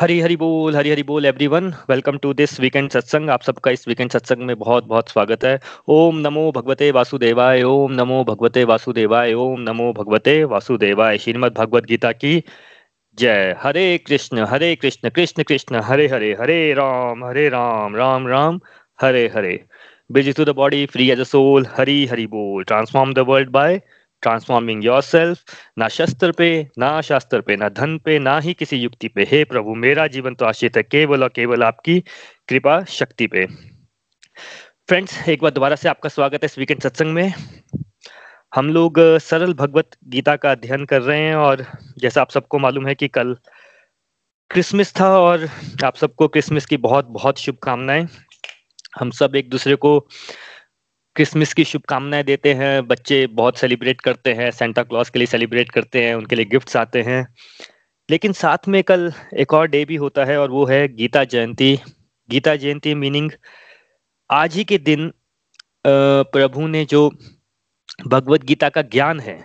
हरी हरी बोल हरी हरी बोल everyone welcome to this weekend सत्संग आप सबका इस वीकेंड सत्संग में बहुत बहुत स्वागत है। ओम नमो भगवते वासुदेवाय, ओम नमो भगवते वासुदेवाय, ओम नमो भगवते वासुदेवाय। श्रीमद भगवत गीता की जय। Hare Krishna Hare Krishna Krishna Krishna, Hare Hare Hare Ram Hare Ram Ram Ram, Hare Hare. Busy to the body free as a soul Hari Hari बोल। Transform the world by transforming yourself ना शस्त्र पे, ना शास्त्र पे, ना धन पे, ना ही किसी युक्ति पे। हे प्रभु, मेरा जीवन तो आश्रित है केवल और केवल आपकी कृपा शक्ति पे। फ्रेंड्स एक बार दोबारा से आपका स्वागत है इस वीकेंड सत्संग में। हम लोग सरल भगवत गीता का अध्ययन कर रहे हैं और जैसा आप सबको मालूम है कि कल क्रिसमस था और आप सबको क्रिसमस की बहुत बहुत शुभकामनाएँ। हम सब एक दूसरे को क्रिसमस की शुभकामनाएँ देते हैं, बच्चे बहुत सेलिब्रेट करते हैं सेंटा क्लॉज के लिए सेलिब्रेट करते हैं, उनके लिए गिफ्ट्स आते हैं। लेकिन साथ में कल एक और डे भी होता है और वो है गीता जयंती। गीता जयंती मीनिंग आज ही के दिन प्रभु ने जो भगवत गीता का ज्ञान है,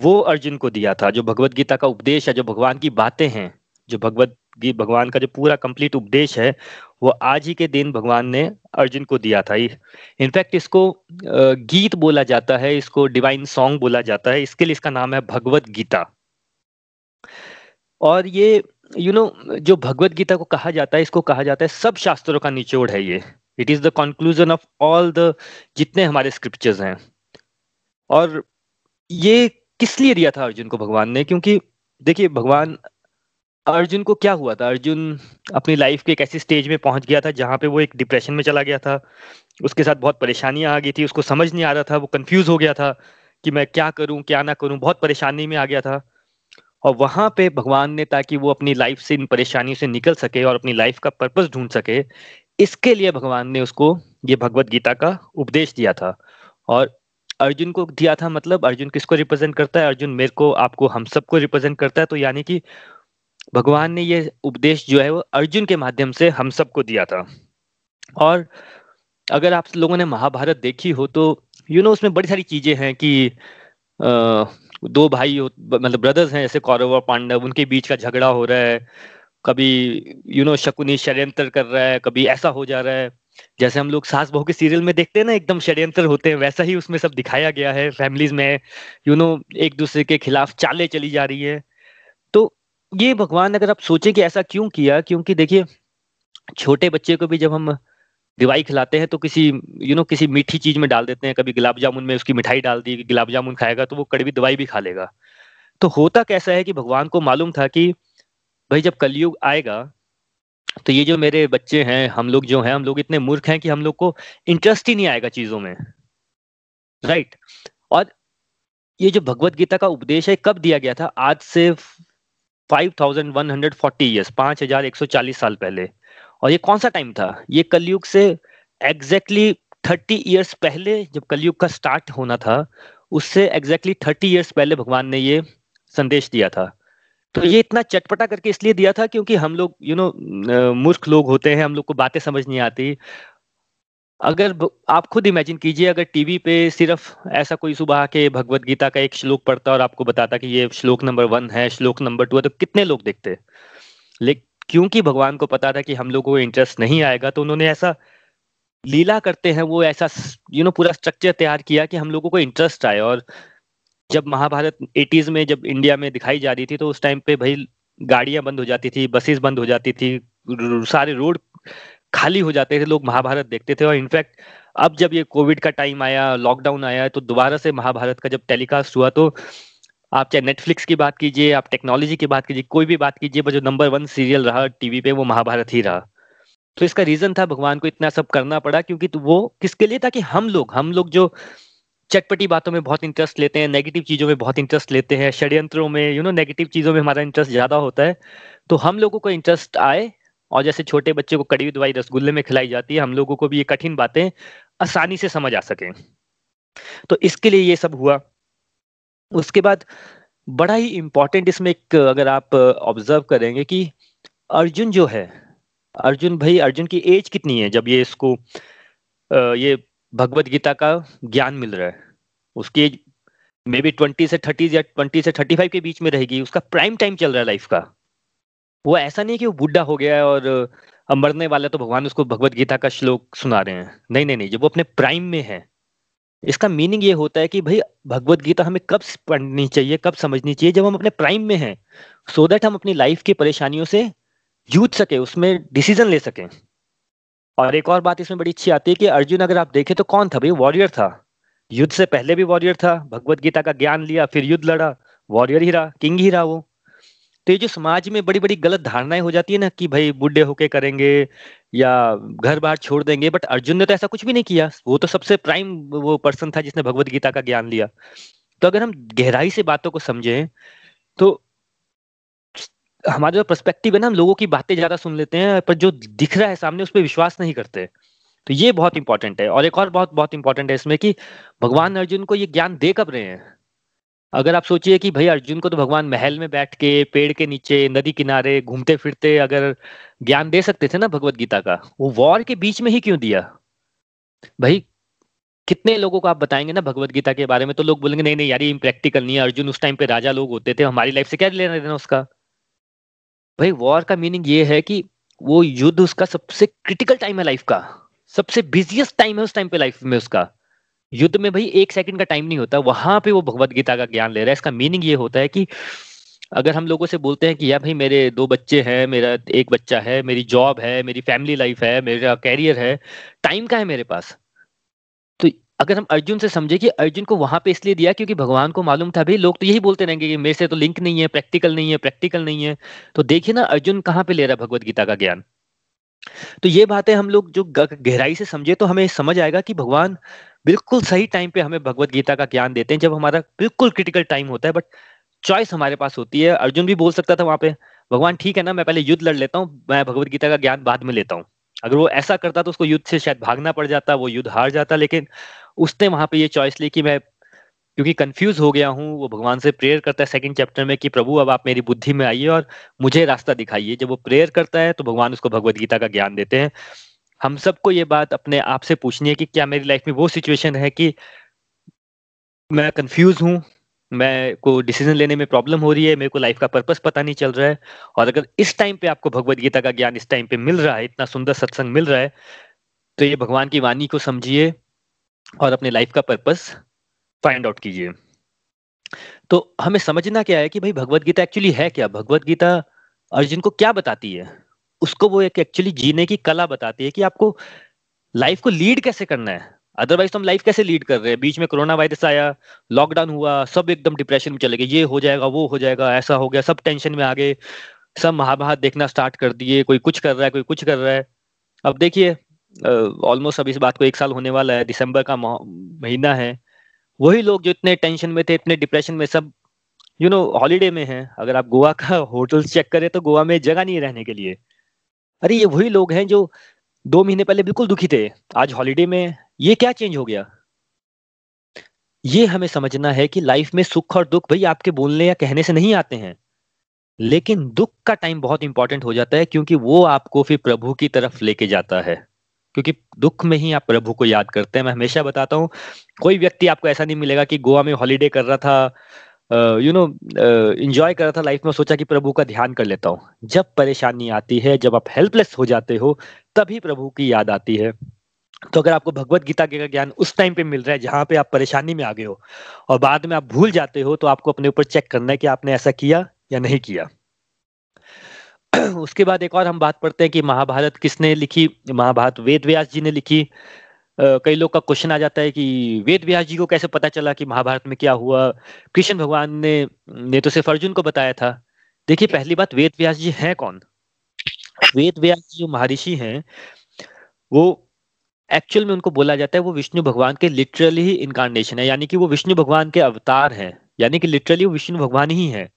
वो अर्जुन को दिया था। जो भगवत गीता का उपदेश है, जो भगवान की बातें हैं, जो भगवत भगवान का जो पूरा कंप्लीट उपदेश है वो आज ही के दिन भगवान ने अर्जुन को दिया था। इनफैक्ट इसको गीत बोला जाता है इसको डिवाइन सॉन्ग बोला जाता है इसके लिए इसका नाम है भगवत गीता। और ये यू you नो know, जो भगवत गीता को कहा जाता है इसको कहा जाता है सब शास्त्रों का निचोड़ है ये। It is the conclusion of all the जितने हमारे स्क्रिप्चर्स हैं। और ये किस लिए दिया था अर्जुन को भगवान ने? क्योंकि देखिए भगवान अर्जुन को क्या हुआ था? अर्जुन अपनी लाइफ के एक ऐसी स्टेज में पहुँच गया था जहाँ पे वो एक डिप्रेशन में चला गया था। उसके साथ बहुत परेशानियाँ आ गई थी, उसको समझ नहीं आ रहा था, वो कंफ्यूज हो गया था कि मैं क्या करूँ, क्या ना करूँ, बहुत परेशानी में आ गया था। और वहाँ पे भगवान ने, ताकि वो अपनी लाइफ से इन परेशानियों से निकल सके और अपनी लाइफ का पर्पस ढूंढ सके, इसके लिए भगवान ने उसको ये भगवत गीता का उपदेश दिया था। और अर्जुन को दिया था मतलब अर्जुन किसको रिप्रेजेंट करता है? अर्जुन मेरे को, आपको, हम सबको रिप्रेजेंट करता है। तो यानी कि भगवान ने ये उपदेश जो है वो अर्जुन के माध्यम से हम सबको दिया था। और अगर आप लोगों ने महाभारत देखी हो तो यू you नो know, उसमें बड़ी सारी चीज़ें हैं कि आ, दो भाई मतलब ब्रदर्स हैं जैसे कौरव और पांडव उनके बीच का झगड़ा हो रहा है। कभी यू नो शकुनी षड्यंत्र कर रहा है कभी ऐसा हो जा रहा है। जैसे हम लोग सास बहू के सीरियल में देखते हैं ना एकदम षड्यंत्र होते हैं वैसा ही उसमें सब दिखाया गया है। फैमिलीज़ में यू you नो know, एक दूसरे के खिलाफ चाले चली जा रही है। ये भगवान अगर आप सोचें कि ऐसा क्यों किया, क्योंकि देखिए, छोटे बच्चे को भी जब हम दिवाई खिलाते हैं तो किसी यू नो किसी मीठी चीज़ में डाल देते हैं। कभी गुलाब जामुन में उसकी मिठाई डाल दी, गुलाब जामुन खाएगा तो वो कड़वी दवाई भी खा लेगा। तो होता कैसा है कि भगवान को मालूम था कि भाई जब कलयुग आएगा तो ये जो मेरे बच्चे हैं, हम लोग जो हैं, हम लोग इतने मूर्ख हैं कि हम लोग को इंटरेस्ट ही नहीं आएगा चीज़ों में। राइट और ये जो भगवत गीता का उपदेश है, कब दिया गया था? आज से 5140 ईयर्स 5140 साल पहले। और ये कौन सा टाइम था? ये कलयुग से एग्जैक्टली थर्टी ईयर्स पहले जब कलयुग का स्टार्ट होना था, उससे एग्जैक्टली थर्टी ईयर्स पहले भगवान ने ये संदेश दिया था। तो ये इतना चटपटा करके इसलिए दिया था क्योंकि हम लोग यू नो मूर्ख लोग होते हैं, हम लोग को बातें समझ नहीं आती। अगर आप खुद इमेजिन कीजिए, अगर टीवी पे सिर्फ़ ऐसा कोई सुबह के भगवत गीता का एक श्लोक पढ़ता और आपको बताता कि ये श्लोक नंबर वन है, श्लोक नंबर टू है तो कितने लोग देखते? लेकिन क्योंकि भगवान को पता था कि हम लोगों को इंटरेस्ट नहीं आएगा तो उन्होंने ऐसा लीला करते हैं, वो ऐसा यू नो पूरा स्ट्रक्चर तैयार किया कि हम लोगों को इंटरेस्ट आए। और जब महाभारत एटीज में जब इंडिया में दिखाई जा रही थी तो उस टाइम पे भाई गाड़ियाँ बंद हो जाती थी बसेस बंद हो जाती थी सारे रोड खाली हो जाते थे, लोग महाभारत देखते थे। और इनफैक्ट अब जब ये कोविड का टाइम आया लॉकडाउन आया तो दोबारा से महाभारत का जब टेलीकास्ट हुआ तो आप चाहे नेटफ्लिक्स की बात कीजिए, आप टेक्नोलॉजी की बात कीजिए, कोई भी बात कीजिए जो नंबर वन सीरियल रहा टीवी पे, वो महाभारत ही रहा। तो इसका रीजन था, भगवान को इतना सब करना पड़ा, क्योंकि तो वो किसके लिए था कि हम लोग हम लोग जो चटपटी बातों में बहुत इंटरेस्ट लेते हैं नेगेटिव चीज़ों में बहुत इंटरेस्ट लेते हैं, षड्यंत्रों में यू नो नेगेटिव चीज़ों में हमारा इंटरेस्ट ज़्यादा होता है तो हम लोगों को इंटरेस्ट आए और जैसे छोटे बच्चे को कड़ी दवाई रसगुल्ले में खिलाई जाती है, हम लोगों को भी ये कठिन बातें आसानी से समझ आ सके। तो इसके लिए ये सब हुआ। उसके बाद बड़ा ही इंपॉर्टेंट इसमें एक अगर आप ऑब्ज़र्व करेंगे कि अर्जुन जो है, अर्जुन भाई, अर्जुन की एज कितनी है जब ये इसको ये भगवत गीता का ज्ञान मिल रहा है? उसकी एज मे बी ट्वेंटी से थर्टी या ट्वेंटी से थर्टी फाइव के बीच में रहेगी, उसका प्राइम टाइम चल रहा है लाइफ का। वो ऐसा नहीं है कि वो बुढ़ा हो गया है और मरने वाला तो भगवान उसको भगवत गीता का श्लोक सुना रहे हैं। नहीं नहीं नहीं, जब वो अपने प्राइम में है, इसका मीनिंग ये होता है कि भाई भगवत गीता हमें कब पढ़नी चाहिए, कब समझनी चाहिए, जब हम अपने प्राइम में हैं सो so दैट हम अपनी लाइफ की परेशानियों से जूझ सके, उसमें डिसीज़न ले सकें। और एक और बात इसमें बड़ी अच्छी आती है कि अर्जुन अगर आप देखें तो कौन था भाई? वॉरियर था। युद्ध से पहले भी वॉरियर था, भगवत गीता का ज्ञान लिया, फिर युद्ध लड़ा वॉरियर ही रहा किंग ही रहा वो। तो ये जो समाज में बड़ी बड़ी गलत धारणाएँ हो जाती है ना कि भाई बुढ़े होके करेंगे या घर बार छोड़ देंगे बट अर्जुन ने तो ऐसा कुछ भी नहीं किया। वो तो सबसे प्राइम वो पर्सन था जिसने भगवत गीता का ज्ञान लिया। तो अगर हम गहराई से बातों को समझें तो हमारा जो पर्सपेक्टिव है ना, हम लोगों की बातें ज़्यादा सुन लेते हैं, पर जो दिख रहा है सामने उस पर विश्वास नहीं करते। तो ये बहुत इंपॉर्टेंट है। और एक और बहुत बहुत इंपॉर्टेंट है इसमें कि भगवान अर्जुन को ये ज्ञान दे कब रहे हैं? अगर आप सोचिए कि भाई अर्जुन को तो भगवान महल में बैठ के, पेड़ के नीचे, नदी किनारे घूमते फिरते अगर ज्ञान दे सकते थे ना भगवत गीता का, वो वॉर के बीच में ही क्यों दिया? भाई, कितने लोगों को आप बताएँगे ना भगवत गीता के बारे में तो लोग बोलेंगे, नहीं नहीं यार, ये इम्प्रैक्टिकल नहीं है। अर्जुन उस टाइम पे राजा लोग होते थे, हमारी लाइफ से क्या लेना देना उसका? भाई, वॉर का मीनिंग ये है कि वो युद्ध उसका सबसे क्रिटिकल टाइम है लाइफ का। सबसे बिजिएस्ट टाइम है उस टाइम पे लाइफ में उसका। युद्ध में भाई एक सेकंड का टाइम नहीं होता, वहाँ पे वो भगवत गीता का ज्ञान ले रहा है। इसका मीनिंग ये होता है कि अगर हम लोगों से बोलते हैं कि, यार भाई, मेरे दो बच्चे हैं, मेरा एक बच्चा है, मेरी जॉब है, मेरी फैमिली लाइफ है, मेरा कैरियर है टाइम का है मेरे पास? तो अगर हम अर्जुन से समझे कि अर्जुन को वहाँ पे इसलिए दिया क्योंकि भगवान को मालूम था, भाई लोग तो यही बोलते रहेंगे कि मेरे से तो लिंक नहीं है प्रैक्टिकल नहीं है प्रैक्टिकल नहीं है। तो देखिए ना, अर्जुन कहाँ पे ले रहा है भगवत गीता का ज्ञान? तो ये बातें हम लोग जो गहराई से समझे तो हमें समझ आएगा कि भगवान बिल्कुल सही टाइम पे हमें भगवत गीता का ज्ञान देते हैं, जब हमारा बिल्कुल क्रिटिकल टाइम होता है बट चॉइस हमारे पास होती है। अर्जुन भी बोल सकता था वहाँ पे, भगवान ठीक है ना, मैं पहले युद्ध लड़ लेता हूँ, मैं भगवत गीता का ज्ञान बाद में लेता हूँ। अगर वो ऐसा करता तो उसको युद्ध से शायद भागना पड़ जाता, वो युद्ध हार जाता, लेकिन उसने वहाँ पे ये चॉइस ली कि मैं क्योंकि कंफ्यूज हो गया हूँ, वो भगवान से प्रेयर करता है सेकंड चैप्टर में कि, प्रभु, अब आप मेरी बुद्धि में आइए और मुझे रास्ता दिखाइए। जब वो प्रेयर करता है तो भगवान उसको भगवत गीता का ज्ञान देते हैं। हम सबको ये बात अपने आप से पूछनी है कि क्या मेरी लाइफ में वो सिचुएशन है कि मैं कंफ्यूज हूँ, मैं को डिसीज़न लेने में प्रॉब्लम हो रही है, मेरे को लाइफ का पर्पस पता नहीं चल रहा है। और अगर इस टाइम पे आपको भगवत गीता का ज्ञान इस टाइम पे मिल रहा है, इतना सुंदर सत्संग मिल रहा है तो ये भगवान की वाणी को समझिए और अपने लाइफ का पर्पस फाइंड आउट कीजिए। तो हमें समझना क्या है कि भाई भगवत गीता एक्चुअली है क्या? भगवत गीता अर्जुन को क्या बताती है? उसको वो एक एक्चुअली जीने की कला बताती है कि आपको लाइफ को लीड कैसे करना है? अदरवाइज़ तो हम लाइफ कैसे लीड कर रहे हैं? बीच में कोरोना वायरस आया लॉकडाउन हुआ, सब एकदम डिप्रेशन में चले गए। ये हो जाएगा, वो हो जाएगा, ऐसा हो गया, सब टेंशन में आ गए। सब महाभारत देखना स्टार्ट कर दिए, कोई कुछ कर रहा है, कोई कुछ कर रहा है। अब देखिए ऑलमोस्ट अब इस बात को एक साल होने वाला है, दिसंबर का महीना है। वही लोग जो इतने टेंशन में थे, इतने डिप्रेशन में सब यू नो हॉलीडे में हैं। अगर आप गोवा का होटल चेक करें तो गोवा में जगह नहीं रहने के लिए। अरे ये वही लोग हैं जो दो महीने पहले बिल्कुल दुखी थे। आज हॉलीडे में ये क्या चेंज हो गया? ये हमें समझना है कि लाइफ में सुख और दुख भाई आपके बोलने या कहने से नहीं आते हैं। लेकिन दुख का टाइम बहुत इंपॉर्टेंट हो जाता है क्योंकि वो आपको फिर प्रभु की तरफ़ लेके जाता है। क्योंकि दुख में ही आप प्रभु को याद करते हैं। मैं हमेशा बताता हूँ, कोई व्यक्ति आपको ऐसा नहीं मिलेगा कि गोवा में हॉलीडे कर रहा था यू नो इंजॉय कर रहा था लाइफ में, सोचा कि प्रभु का ध्यान कर लेता हूँ। जब परेशानी आती है, जब आप हेल्पलेस हो जाते हो, तभी प्रभु की याद आती है। तो अगर आपको भगवत गीता का ज्ञान उस टाइम पे मिल रहा है, जहाँ पे आप परेशानी में आ गए हो और बाद में आप भूल जाते हो तो आपको अपने ऊपर चेक करना है कि आपने ऐसा किया या नहीं किया। उसके बाद एक और हम बात पढ़ते हैं कि महाभारत किसने लिखी? महाभारत वेद व्यास जी ने लिखी। कई लोग का क्वेश्चन आ जाता है कि वेद व्यास जी को कैसे पता चला कि महाभारत में क्या हुआ? कृष्ण भगवान ने ने तो सिर्फ़ अर्जुन को बताया था। देखिए, पहली बात वेद व्यास जी हैं कौन? वेद व्यास जी जो महर्षि हैं, वो एक्चुअल में उनको बोला जाता है, वो विष्णु भगवान के लिटरली ही इनकारनेशन है। यानी कि वो विष्णु भगवान के अवतार हैं। यानी कि लिटरली वो विष्णु भगवान ही है।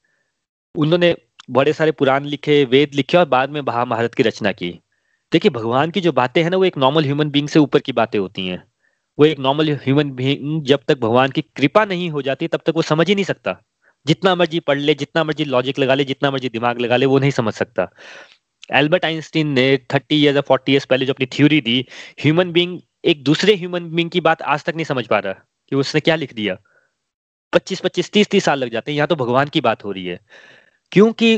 उन्होंने बड़े सारे पुराण लिखे, वेद लिखे और बाद में महाभारत की रचना की। देखिए, भगवान की जो बातें हैं ना, वो एक नॉर्मल ह्यूमन बींग से ऊपर की बातें होती हैं। वो एक नॉर्मल ह्यूमन बीइंग जब तक भगवान की कृपा नहीं हो जाती, तब तक वो समझ ही नहीं सकता। जितना मर्ज़ी पढ़ ले, जितना मर्ज़ी लॉजिक लगा ले, जितना मर्ज़ी दिमाग लगा ले, वो नहीं समझ सकता। एल्बर्ट आइंस्टीन ने थर्टी ईयर्स या फोर्टी ईयर्स पहले जो अपनी थ्योरी दी ह्यूमन बींग एक दूसरे ह्यूमन बींग की बात आज तक नहीं समझ पा रहा कि उसने क्या लिख दिया। पच्चीस पच्चीस, तीस तीस साल लग जाते हैं, यहाँ तो भगवान की बात हो रही है। क्योंकि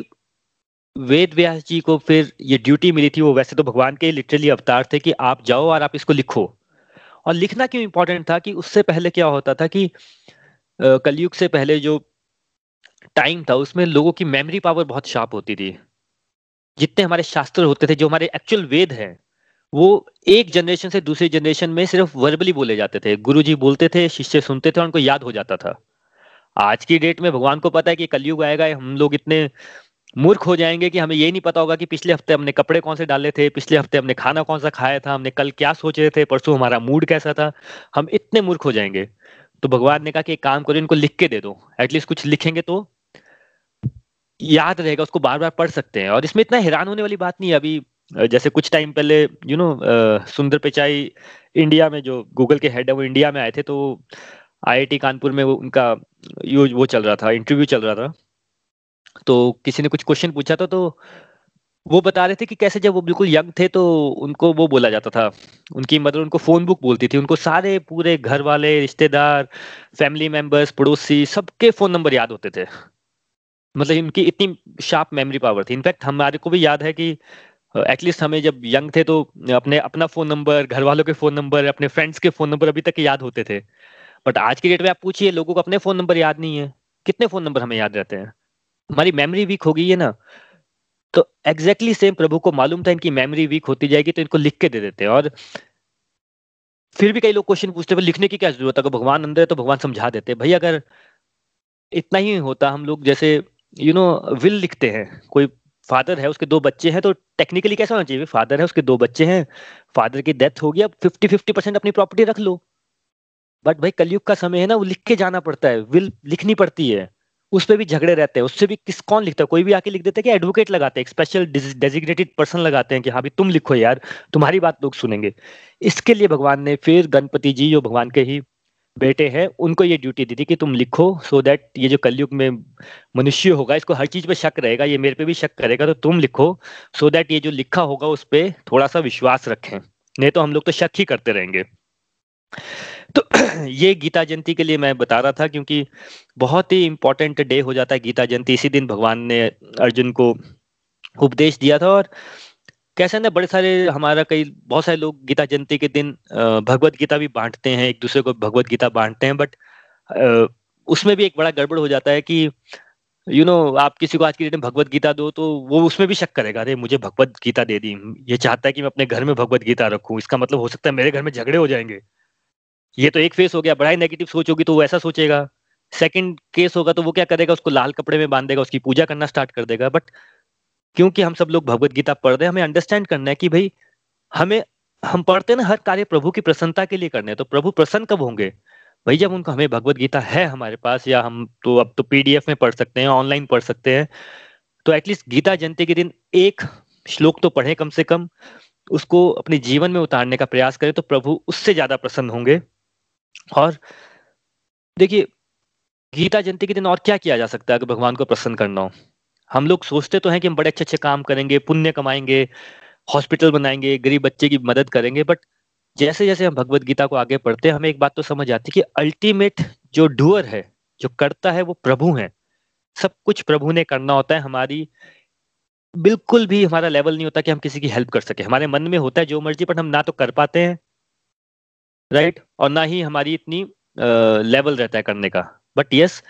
वेद व्यास जी को फिर ये ड्यूटी मिली थी, वो वैसे तो भगवान के लिटरली अवतार थे कि आप जाओ और आप इसको लिखो। और लिखना क्यों इंपॉर्टेंट था कि उससे पहले क्या होता था कि कलयुग से पहले जो टाइम था, उसमें लोगों की मेमोरी पावर बहुत शार्प होती थी। जितने हमारे शास्त्र होते थे, जो हमारे एक्चुअल वेद हैं, वो एक जनरेशन से दूसरी जनरेशन में सिर्फ़ वर्बली बोले जाते थे। गुरु जी बोलते थे, शिष्य सुनते थे और उनको याद हो जाता था। आज की डेट में भगवान को पता है कि कलयुग आएगा, हम लोग इतने मूर्ख हो जाएँगे कि हमें ये नहीं पता होगा कि पिछले हफ़्ते हमने कपड़े कौन से डाले थे, पिछले हफ़्ते हमने खाना कौन सा खाया था, हमने कल क्या सोच रहे थे, परसों हमारा मूड कैसा था। हम इतने मूर्ख हो जाएँगे। तो भगवान ने कहा कि एक काम करो, इनको लिख के दे दो। एटलीस्ट कुछ लिखेंगे तो याद रहेगा, उसको बार बार पढ़ सकते हैं। और इसमें इतना हैरान होने वाली बात नहीं है। अभी जैसे कुछ टाइम पहले यू नो सुंदर पिचाई इंडिया में जो गूगल के हेड है, वो इंडिया में आए थे तो आईआईटी कानपुर में वो उनका यूज़ वो चल रहा था इंटरव्यू चल रहा था। तो किसी ने कुछ क्वेश्चन पूछा था तो वो बता रहे थे कि कैसे जब वो बिल्कुल यंग थे तो उनको वो बोला जाता था। उनकी मदर उनको फ़ोन बुक बोलती थी। उनको सारे पूरे घर वाले रिश्तेदार फैमिली मेंबर्स पड़ोसी, सबके फ़ोन नंबर याद होते थे। मतलब इनकी इतनी शार्प मेमोरी पावर थी। इनफैक्ट हमारे को भी याद है कि एटलीस्ट हमें जब यंग थे तो अपने, अपना फ़ोन नंबर घर वालों के फ़ोन नंबर अपने फ्रेंड्स के फ़ोन नंबर अभी तक याद होते थे। बट आज की डेट में आप पूछिए, लोगों को अपने फ़ोन नंबर याद नहीं है। कितने फ़ोन नंबर हमें याद रहते हैं? हमारी मेमोरी वीक हो गई है ना। तो एग्जैक्टली exactly सेम प्रभु को मालूम था, इनकी मेमोरी वीक होती जाएगी तो इनको लिख के दे देते हैं। और फिर भी कई लोग क्वेश्चन पूछते हैं लिखने की क्या ज़रूरत है? अगर भगवान अंदर है तो भगवान समझा देते भाई, अगर इतना ही होता, हम लोग जैसे यू नो विल लिखते हैं। कोई फादर है, उसके दो बच्चे हैं तो टेक्निकली कैसा होना चाहिए? फादर है, उसके दो बच्चे हैं। फादर की डेथ हो अब फिफ्टी फिफ्टी परसेंट अपनी प्रॉपर्टी रख लो। बट भाई कलयुग का समय है ना, वो लिख के जाना पड़ता है विल लिखनी पड़ती है। उस पर भी झगड़े रहते हैं, उससे भी किस, कौन लिखता है? कोई भी आके लिख देता है कि एडवोकेट लगाते हैं स्पेशल डेजिग्नेटेड पर्सन लगाते हैं कि हाँ भी तुम लिखो यार, तुम्हारी बात लोग सुनेंगे। इसके लिए भगवान ने फिर गणपति जी, जो भगवान के ही बेटे हैं, उनको ये ड्यूटी दी थी कि तुम लिखो सो so दैट ये जो कलयुग में मनुष्य होगा, इसको हर चीज़ पे शक रहेगा, ये मेरे पे भी शक करेगा तो तुम लिखो सो so दैट ये जो लिखा होगा उस पर थोड़ा सा विश्वास रखें। नहीं तो हम लोग तो शक ही करते रहेंगे। तो ये गीता जयंती के लिए मैं बता रहा था क्योंकि बहुत ही इंपॉर्टेंट डे हो जाता है गीता जयंती। इसी दिन भगवान ने अर्जुन को उपदेश दिया था और कैसे ना बड़े सारे हमारा कई बहुत सारे लोग गीता जयंती के दिन भगवत गीता भी बांटते हैं, एक दूसरे को भगवत गीता बांटते हैं बट उसमें भी एक बड़ा गड़बड़ हो जाता है कि यू नो आप किसी को आज की डेट में भगवत गीता दो तो वो उसमें भी शक करेगा, अरे, मुझे भगवत गीता दे दी। ये चाहता है कि मैं अपने घर में भगवत गीता रखूँ। इसका मतलब हो सकता है मेरे घर में झगड़े हो जाएँगे। ये तो एक फेस हो गया, बड़ा ही नेगेटिव सोच होगी तो वो ऐसा सोचेगा। सेकंड केस होगा तो वो क्या करेगा, उसको लाल कपड़े में बाँध देगा, उसकी पूजा करना स्टार्ट कर देगा। बट क्योंकि हम सब लोग भगवत गीता पढ़ रहे हैं, हमें अंडरस्टैंड करना है कि भाई, हमें, हम पढ़ते ना, हर कार्य प्रभु की प्रसन्नता के लिए करने तो प्रभु प्रसन्न कब होंगे? भाई, जब उनको, हमें भगवत गीता है हमारे पास, या हम तो अब तो पीडीएफ में पढ़ सकते हैं ऑनलाइन पढ़ सकते हैं तो एटलीस्ट गीता जयंती के दिन एक श्लोक तो पढ़े कम से कम, उसको अपने जीवन में उतारने का प्रयास करें तो प्रभु उससे ज़्यादा प्रसन्न होंगे। और देखिए, गीता जयंती के दिन और क्या किया जा सकता है अगर भगवान को प्रसन्न करना हो? हम लोग सोचते तो हैं कि हम बड़े अच्छे अच्छे काम करेंगे, पुण्य कमाएँगे, हॉस्पिटल बनाएँगे, गरीब बच्चे की मदद करेंगे, बट जैसे जैसे हम भगवत गीता को आगे पढ़ते हैं, हमें एक बात तो समझ आती है कि अल्टीमेट जो डुअर है, जो करता है, वो प्रभु है। सब कुछ प्रभु ने करना होता है। हमारी बिल्कुल भी हमारा लेवल नहीं होता कि हम किसी की हेल्प कर सके। हमारे मन में होता है जो मर्ज़ी, पर हम ना तो कर पाते हैं राइट? और ना ही हमारी इतनी लेवल रहता है करने का। बट यस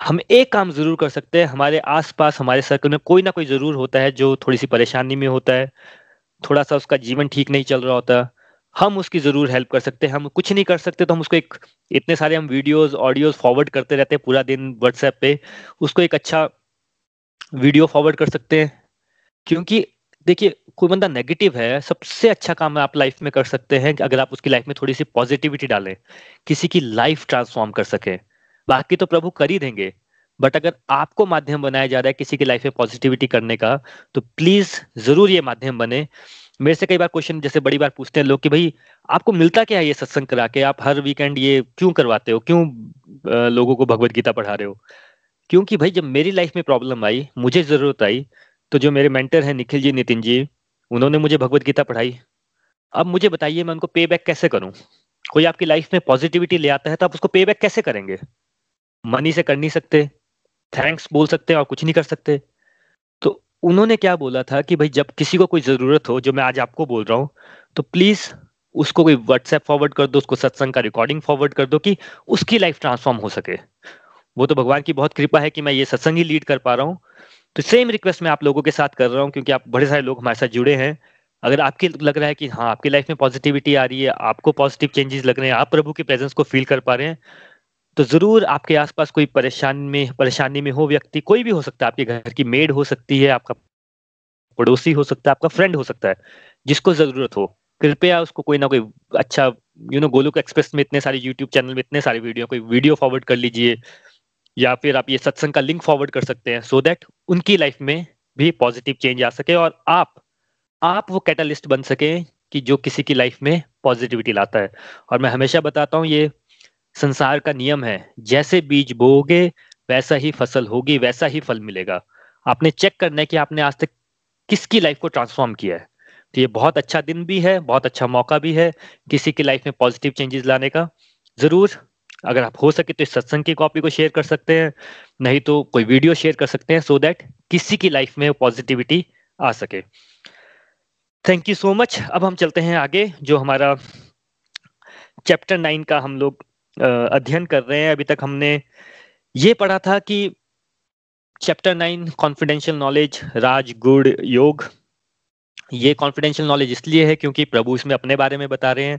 हम एक काम ज़रूर कर सकते हैं। हमारे आसपास, हमारे सर्कल में कोई ना कोई ज़रूर होता है जो थोड़ी सी परेशानी में होता है। थोड़ा सा उसका जीवन ठीक नहीं चल रहा होता। हम उसकी ज़रूर हेल्प कर सकते हैं। हम कुछ नहीं कर सकते तो हम उसको एक, इतने सारे हम वीडियोस ऑडियोज फॉरवर्ड करते रहते हैं पूरा दिन व्हाट्सएप पे। उसको एक अच्छा वीडियो फॉरवर्ड कर सकते हैं। क्योंकि, देखिए कोई बंदा नेगेटिव है, सबसे अच्छा काम आप लाइफ में कर सकते हैं अगर आप उसकी लाइफ में थोड़ी सी पॉजिटिविटी डालें, किसी की लाइफ ट्रांसफॉर्म कर सके। बाकी तो प्रभु कर ही देंगे बट अगर आपको माध्यम बनाया जा रहा है किसी की लाइफ में पॉजिटिविटी करने का तो प्लीज़ ज़रूर ये माध्यम बने। मेरे से कई बार क्वेश्चन जैसे बड़ी बार पूछते हैं लोग कि भाई, आपको मिलता क्या है ये सत्संग करा के? आप हर वीकेंड ये क्यों करवाते हो? क्यों लोगों को भगवत गीता पढ़ा रहे हो? क्योंकि भाई जब मेरी लाइफ में प्रॉब्लम आई, मुझे ज़रूरत आई तो जो मेरे मेंटर हैं निखिल जी, नितिन जी उन्होंने मुझे भगवत गीता पढ़ाई। अब मुझे बताइए, मैं उनको पे बैक कैसे करूँ? कोई आपकी लाइफ में पॉजिटिविटी ले आता है तो आप उसको पे बैक कैसे करेंगे? मनी से कर नहीं सकते थैंक्स बोल सकते और कुछ नहीं कर सकते। तो उन्होंने क्या बोला था कि भाई, जब किसी को कोई ज़रूरत हो, जो मैं आज आपको बोल रहा हूँ तो प्लीज़ उसको कोई व्हाट्सएप फॉरवर्ड कर दो, उसको सत्संग का रिकॉर्डिंग फॉरवर्ड कर दो कि उसकी लाइफ ट्रांसफॉर्म हो सके। वो तो भगवान की बहुत कृपा है कि मैं ये सत्संग ही लीड कर पा रहा हूँ। तो सेम रिक्वेस्ट मैं आप लोगों के साथ कर रहा हूँ, क्योंकि आप बड़े सारे लोग हमारे साथ जुड़े हैं। अगर आपके लग रहा है कि हाँ आपकी लाइफ में पॉजिटिविटी आ रही है, आपको पॉजिटिव चेंजेस लग रहे हैं, आप प्रभु के प्रेजेंस को फील कर पा रहे हैं तो ज़रूर आपके आसपास कोई परेशानी में परेशानी में हो व्यक्ति, कोई भी हो सकता है, आपके घर की मेड हो सकती है, आपका पड़ोसी हो सकता है, आपका फ्रेंड हो सकता है, जिसको ज़रूरत हो। कृपया उसको कोई ना कोई अच्छा यू नो गोलुक एक्सप्रेस में इतने सारे यूट्यूब चैनल में इतने सारे वीडियो कोई वीडियो फॉरवर्ड कर लीजिए। या फिर आप ये सत्संग का लिंक फॉरवर्ड कर सकते हैं सो so दैट उनकी लाइफ में भी पॉजिटिव चेंज आ सके और आप आप वो कैटलिस्ट बन सके कि जो किसी की लाइफ में पॉजिटिविटी लाता है। और मैं हमेशा बताता हूँ, ये संसार का नियम है, जैसे बीज बोगे वैसा ही फ़सल होगी, वैसा ही फल मिलेगा। आपने चेक करना है कि आपने आज तक किसकी लाइफ को ट्रांसफॉर्म किया है। तो ये बहुत अच्छा दिन भी है, बहुत अच्छा मौका भी है किसी की लाइफ में पॉजिटिव चेंजेस लाने का। ज़रूर अगर आप हो सके तो इस सत्संग की कॉपी को शेयर कर सकते हैं, नहीं तो कोई वीडियो शेयर कर सकते हैं सो so दैट किसी की लाइफ में पॉजिटिविटी आ सके। थैंक यू सो मच अब हम चलते हैं आगे, जो हमारा चैप्टर नाइन का हम लोग अध्ययन कर रहे हैं। अभी तक हमने ये पढ़ा था कि चैप्टर नाइन कॉन्फिडेंशियल नॉलेज राज गुड़, योग, ये कॉन्फिडेंशियल नॉलेज इसलिए है क्योंकि प्रभु इसमें अपने बारे में बता रहे हैं।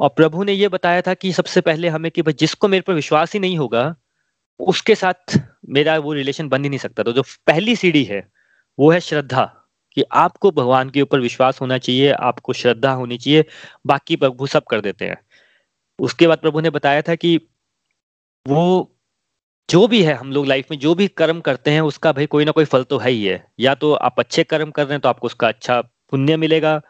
और प्रभु ने ये बताया था कि सबसे पहले हमें कि भाई जिसको मेरे पर विश्वास ही नहीं होगा, उसके साथ मेरा वो रिलेशन बन ही नहीं सकता। तो जो पहली सीढ़ी है, वो है श्रद्धा, कि आपको भगवान के ऊपर विश्वास होना चाहिए, आपको श्रद्धा होनी चाहिए, बाकी प्रभु सब कर देते हैं। उसके बाद प्रभु ने बताया था कि वो जो भी है, हम लोग लाइफ में जो भी कर्म करते हैं, उसका भाई कोई ना कोई फल तो है ही है। या तो आप अच्छे कर्म कर रहे हैं तो आपको उसका अच्छा पुण्य मिलेगा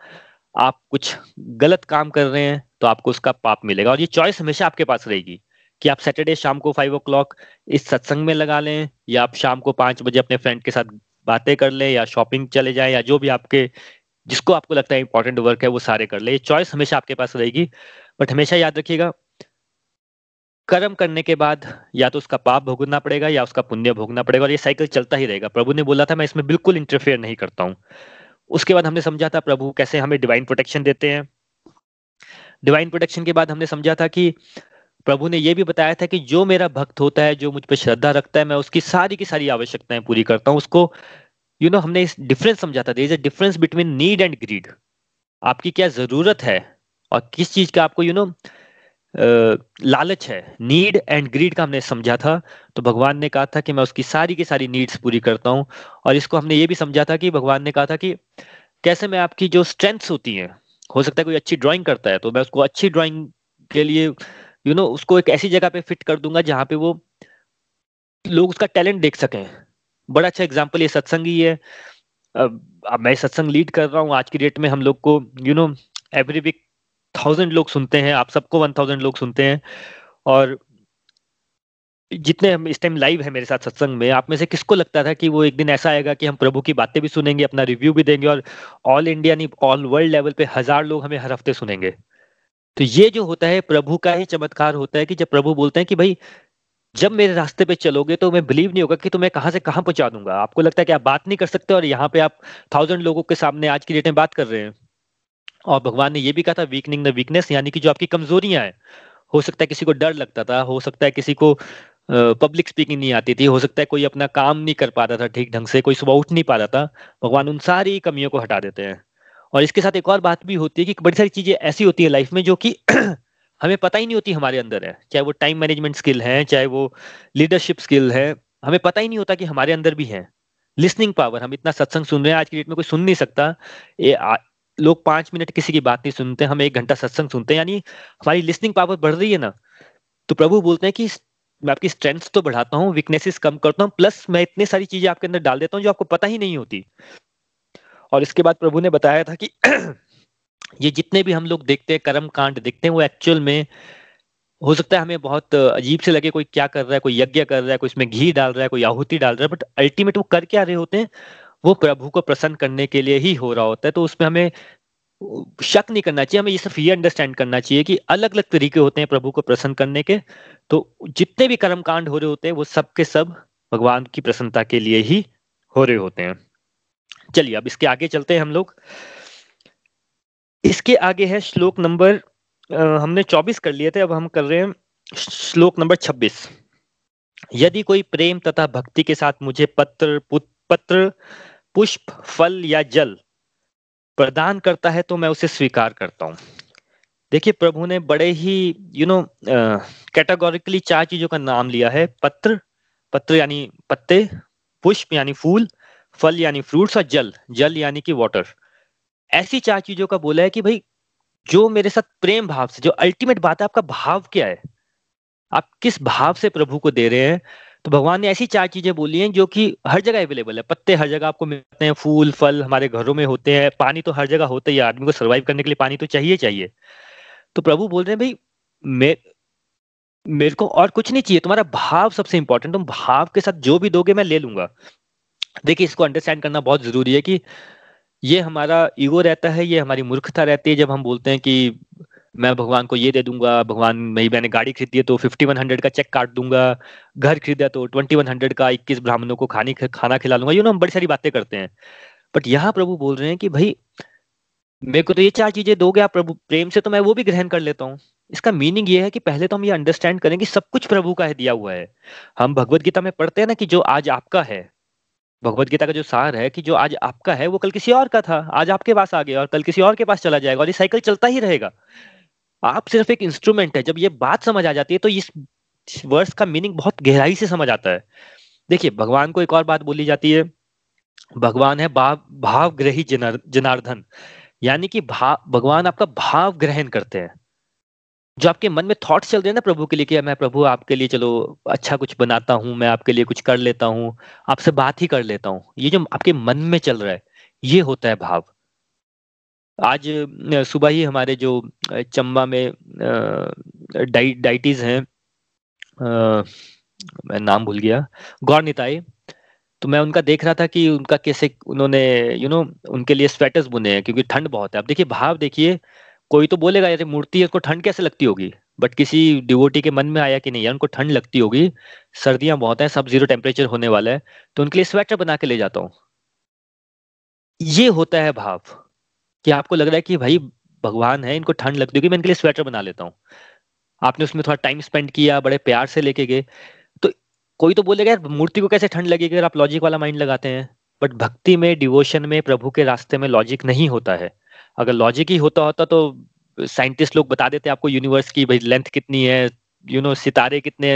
आप कुछ गलत काम कर रहे हैं तो आपको उसका पाप मिलेगा। और ये चॉइस हमेशा आपके पास रहेगी कि आप सैटरडे शाम को फाइव ओ इस सत्संग में लगा लें, या आप शाम को पाँच बजे अपने फ्रेंड के साथ बातें कर लें, या शॉपिंग चले जाएँ, या जो भी आपके, जिसको आपको लगता है इंपॉर्टेंट वर्क है, वो सारे कर ले। ये चॉइस हमेशा आपके पास रहेगी। बट हमेशा याद रखिएगा, कर्म करने के बाद या तो उसका पाप भोगना पड़ेगा, या उसका पुण्य भोगना पड़ेगा, और ये साइकिल चलता ही रहेगा। प्रभु ने बोला था, मैं इसमें बिल्कुल इंटरफेयर नहीं करता हूँ। उसके बाद हमने समझा था प्रभु कैसे हमें डिवाइन प्रोटेक्शन देते हैं। डिवाइन प्रोटेक्शन के बाद हमने समझा था कि प्रभु ने यह भी बताया था कि जो मेरा भक्त होता है जो मुझ पर श्रद्धा रखता है मैं उसकी सारी की सारी आवश्यकताएँ पूरी करता हूँ। उसको यू you नो know, हमने इस डिफरेंस समझा था। Is a difference between need and greed आपकी क्या ज़रूरत है और किस चीज़ का आपको यू you नो know, लालच है। नीड एंड ग्रीड का हमने समझा था। तो भगवान ने कहा था कि मैं उसकी सारी की सारी नीड्स पूरी करता हूँ। और इसको हमने ये भी समझा था कि भगवान ने कहा था कि कैसे मैं आपकी जो स्ट्रेंथ्स होती हैं हो सकता है कोई अच्छी ड्राइंग करता है तो मैं उसको अच्छी ड्राइंग के लिए यू you नो know, उसको एक ऐसी जगह पे फिट कर दूँगा जहाँ पे वो लोग उसका टैलेंट देख सकें। बड़ा अच्छा एग्ज़ाम्पल ये सत्संग ही। है अब मैं सत्संग लीड कर रहा हूँ। आज की डेट में हम लोग को you know every week thousand लोग सुनते हैं, आप सबको वन थाउज़ेंड लोग सुनते हैं। और जितने हम इस टाइम लाइव है मेरे साथ सत्संग में, आप में से किसको लगता था कि वो एक दिन ऐसा आएगा कि हम प्रभु की बातें भी सुनेंगे, अपना रिव्यू भी देंगे और ऑल इंडिया नहीं ऑल वर्ल्ड लेवल पे हज़ार लोग हमें हर हफ़्ते सुनेंगे। तो ये जो होता है, प्रभु का ही चमत्कार होता है कि जब प्रभु बोलते हैं कि भाई, जब मेरे रास्ते पे चलोगे तो मैं बिलीव नहीं होगा कि तुम्हें कहाँ से कहाँ पहुँचा दूँगा। आपको लगता है कि आप बात नहीं कर सकते और यहाँ पे आप थाउज़ेंड लोगों के सामने आज की डेट में बात कर रहे हैं। और भगवान ने ये भी कहा था वीकनिंग द वीकनेस यानी कि जो आपकी कमजोरियाँ हैं, हो सकता है किसी को डर लगता था, हो सकता है किसी को पब्लिक स्पीकिंग नहीं आती थी, हो सकता है कोई अपना काम नहीं कर पाता था ठीक ढंग से, कोई सुबह उठ नहीं पाता था, भगवान उन सारी कमियों को हटा देते हैं। और इसके साथ एक और बात भी होती है कि बड़ी सारी चीज़ें ऐसी होती है लाइफ में जो कि हमें पता ही नहीं होती हमारे अंदर है। चाहे वो टाइम मैनेजमेंट स्किल है, चाहे वो लीडरशिप स्किल है, हमें पता ही नहीं होता कि हमारे अंदर भी है। लिसनिंग पावर हम इतना सत्संग सुन रहे हैं, आज की डेट में कोई सुन नहीं सकता। लोग पाँच मिनट किसी की बात नहीं सुनते, हम एक घंटा सत्संग सुनते हैं, यानी हमारी लिसनिंग पावर बढ़ रही है ना। तो प्रभु बोलते हैं कि मैं आपकी स्ट्रेंथ तो बढ़ाता हूँ वीकनेसेस कम करता हूँ प्लस मैं इतनी सारी चीज़ें आपके अंदर डाल देता हूँ जो आपको पता ही नहीं होती। और इसके बाद प्रभु ने बताया था कि ये जितने भी हम लोग देखते हैं, कर्म कांड देखते हैं, वो एक्चुअल में हो सकता है हमें बहुत अजीब से लगे, कोई क्या कर रहा है, कोई यज्ञ कर रहा है, कोई इसमें घी डाल रहा है, कोई आहुति डाल रहा है बट अल्टीमेट वो कर क्या रहे होते हैं वो प्रभु को प्रसन्न करने के लिए ही हो रहा होता है तो उसमें हमें शक नहीं करना चाहिए, हमें ये सिर्फ़ ये अंडरस्टैंड करना चाहिए कि अलग अलग तरीके होते हैं प्रभु को प्रसन्न करने के तो जितने भी कर्म कांड हो रहे होते हैं, वो सब के सब भगवान की प्रसन्नता के लिए ही हो रहे होते हैं। चलिए, अब इसके आगे चलते हैं हम लोग। इसके आगे है श्लोक नंबर हमने 24 कर लिए थे, अब हम कर रहे हैं श्लोक नंबर 26 यदि कोई प्रेम तथा भक्ति के साथ मुझे पत्र पुत्र पत्र पुष्प, फल या जल प्रदान करता है तो मैं उसे स्वीकार करता हूँ। देखिए, प्रभु ने बड़े ही यू नो कैटेगोरिकली चार चीज़ों का नाम लिया है। पत्र पत्र यानी पत्ते, पुष्प यानी फूल, फल यानी फ्रूट्स और जल जल यानी कि वाटर ऐसी चार चीज़ों का बोला है कि भाई, जो मेरे साथ प्रेम भाव से, जो अल्टीमेट बात है, आपका भाव क्या है? आप किस भाव से प्रभु को दे रहे हैं? तो भगवान ने ऐसी चार चीज़ें बोली हैं जो कि हर जगह अवेलेबल है। पत्ते हर जगह आपको मिलते हैं, फूल, फल हमारे घरों में होते हैं। पानी तो हर जगह होता ही आदमी को सर्वाइव करने के लिए पानी तो चाहिए चाहिए। तो प्रभु बोल रहे हैं, भाई, मे, मेरे को और कुछ नहीं चाहिए, तुम्हारा भाव सबसे इंपॉर्टेंट तुम भाव के साथ जो भी दोगे मैं ले लूँगा। देखिए, इसको अंडरस्टैंड करना बहुत ज़रूरी है कि ये हमारा ईगो रहता है, ये हमारी मूर्खता रहती है जब हम बोलते हैं कि मैं भगवान को ये दे दूँगा, भगवान मेरी मैंने गाड़ी खरीदी है तो फिफ्टी वन हंड्रेड का चेक काट दूँगा, घर खरीदा तो ट्वेंटी वन हंड्रेड का इक्कीस ब्राह्मणों को खाने खाना खिला लूँगा। यू नो हम बड़ी सारी बातें करते हैं। बट यहाँ प्रभु बोल रहे हैं कि भाई, मेरे को तो ये चार चीज़ें दोगे आप प्रभु, प्रेम से तो मैं वो भी ग्रहण कर लेता हूँ। इसका मीनिंग ये है कि पहले तो हम ये अंडरस्टैंड करें कि सब कुछ प्रभु का है दिया हुआ है। हम भगवत गीता में पढ़ते हैं ना कि जो आज आपका है, भगवत गीता का जो सार है कि जो आज आपका है, वो कल किसी और का था, आज आपके पास आ गया और कल किसी और के पास चला जाएगा और ये साइकिल चलता ही रहेगा। आप सिर्फ़ एक इंस्ट्रूमेंट है, जब ये बात समझ आ जाती है तो इस वर्ष का मीनिंग बहुत गहराई से समझ आता है। देखिए, भगवान को एक और बात बोली जाती है, भगवान है भाव, भावग्रही जनार्दन। यानी कि भाव भगवान आपका भाव ग्रहण करते हैं। जो आपके मन में थॉट्स चल रहे हैं ना प्रभु के लिए कि मैं प्रभु आपके लिए चलो अच्छा कुछ बनाता हूँ, मैं आपके लिए कुछ कर लेता हूँ, आपसे बात ही कर लेता हूँ। ये जो आपके मन में चल रहा है, ये होता है भाव। आज सुबह ही हमारे जो चंबा में डाइ, डाइटिस हैं मैं नाम भूल गया, गौर निताई तो मैं उनका देख रहा था कि उनका कैसे उन्होंने यू नो उनके लिए स्वेटर्स बुने हैं, क्योंकि ठंड बहुत है। अब देखिए, भाव देखिए, कोई तो बोलेगा यार मूर्ति है, उसको ठंड कैसे लगती होगी? बट किसी डिवोटी के मन में आया कि नहीं, यार, उनको ठंड लगती होगी, सर्दियाँ बहुत है, सब ज़ीरो टेम्परेचर होने वाला है तो उनके लिए स्वेटर बना के ले जाता हूँ। ये होता है भाव। कि आपको लग रहा है कि भाई भगवान है, इनको ठंड लगती होगी, मैं इनके लिए स्वेटर बना लेता हूँ। आपने उसमें थोड़ा टाइम स्पेंड किया, बड़े प्यार से लेके गए। तो कोई तो बोलेगा, यार, मूर्ति को कैसे ठंड लगेगी अगर आप लॉजिक वाला माइंड लगाते हैं? बट भक्ति में डिवोशन में, प्रभु के रास्ते में लॉजिक नहीं होता है। अगर लॉजिक ही होता होता तो साइंटिस्ट लोग बता देते आपको यूनिवर्स की, भाई लेंथ कितनी है यू नो सितारे कितने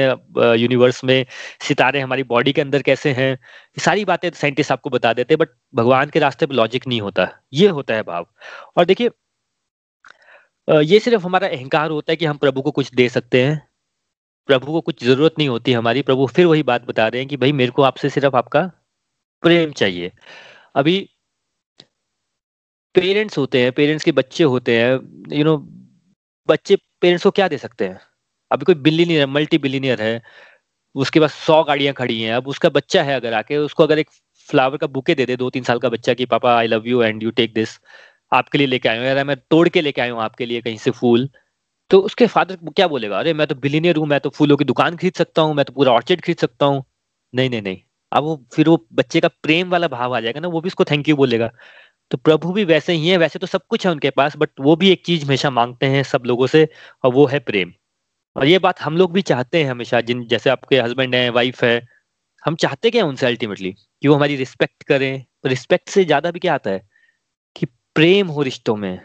यूनिवर्स में सितारे हमारी बॉडी के अंदर कैसे हैं सारी बातें साइंटिस्ट आपको बता देते हैं बट भगवान के रास्ते पे लॉजिक नहीं होता। ये होता है भाव। और देखिए ये सिर्फ़ हमारा अहंकार होता है कि हम प्रभु को कुछ दे सकते हैं। प्रभु को कुछ ज़रूरत नहीं होती हमारी। प्रभु फिर वही बात बता रहे हैं कि भाई मेरे को आपसे सिर्फ़ आपका प्रेम चाहिए। अभी पेरेंट्स होते हैं पेरेंट्स के बच्चे होते हैं यू you नो know, बच्चे पेरेंट्स को क्या दे सकते हैं? अभी कोई बिलीनियर मल्टी बिलीनियर है, उसके पास सौ गाड़ियाँ खड़ी हैं, अब उसका बच्चा है अगर आके, उसको अगर एक फ्लावर का बुके दे दे दो तीन साल का बच्चा कि, पापा I love you and you take this आपके लिए लेके आयो यार मैं तोड़ के लेके आया आपके लिए कहीं से फूल। तो उसके फादर क्या बोलेगा? अरे, मैं तो बिलीनियर हूँ, मैं तो फूलों की दुकान खरीद सकता हूँ, मैं तो पूरा ऑर्चिड खरीद सकता हूँ। नहीं नहीं नहीं। अब वो, फिर वो बच्चे का प्रेम वाला भाव आ जाएगा ना, वो भी उसको थैंक यू बोलेगा। तो प्रभु भी वैसे ही है, वैसे तो सब कुछ है उनके पास बट वो भी एक चीज़ हमेशा मांगते हैं सब लोगों से, और वो है प्रेम। और ये बात हम लोग भी चाहते हैं हमेशा, जिन, जैसे आपके हस्बैंड है वाइफ है, हम चाहते क्या उनसे अल्टीमेटली कि वो हमारी रिस्पेक्ट करें? रिस्पेक्ट से ज़्यादा भी क्या आता है? कि प्रेम हो रिश्तों में।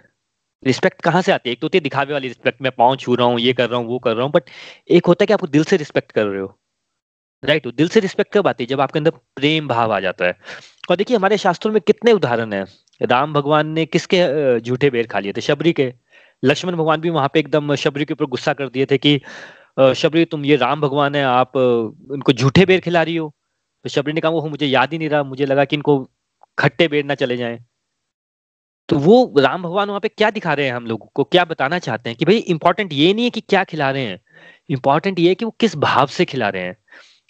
रिस्पेक्ट कहाँ से आती है? एक तो होती है दिखावे वाली रिस्पेक्ट मैं पाँव छू रहा हूँ, ये कर रहा हूँ, वो कर रहा हूँ बट एक होता है कि आपको दिल से रिस्पेक्ट कर रहे हो। Right right? दिल से रिस्पेक्ट कब आती है? जब आपके अंदर प्रेम भाव आ जाता है। और देखिए, हमारे शास्त्रों में कितने उदाहरण है। राम भगवान ने किसके झूठे बेर खा लिए थे? शबरी के। लक्ष्मण भगवान भी वहाँ पे एकदम शबरी के ऊपर गुस्सा कर दिए थे कि शबरी, तुम ये राम भगवान है, आप इनको झूठे बेर खिला रही हो? तो शबरी ने कहा, वो मुझे याद ही नहीं रहा, मुझे लगा कि इनको खट्टे बेर ना चले जाएँ. तो वो राम भगवान वहाँ पे क्या दिखा रहे हैं हम लोगों को? क्या बताना चाहते हैं कि भाई इंपॉर्टेंट ये नहीं है कि क्या खिला रहे हैं। इंपॉर्टेंट ये है कि वो किस भाव से खिला रहे हैं।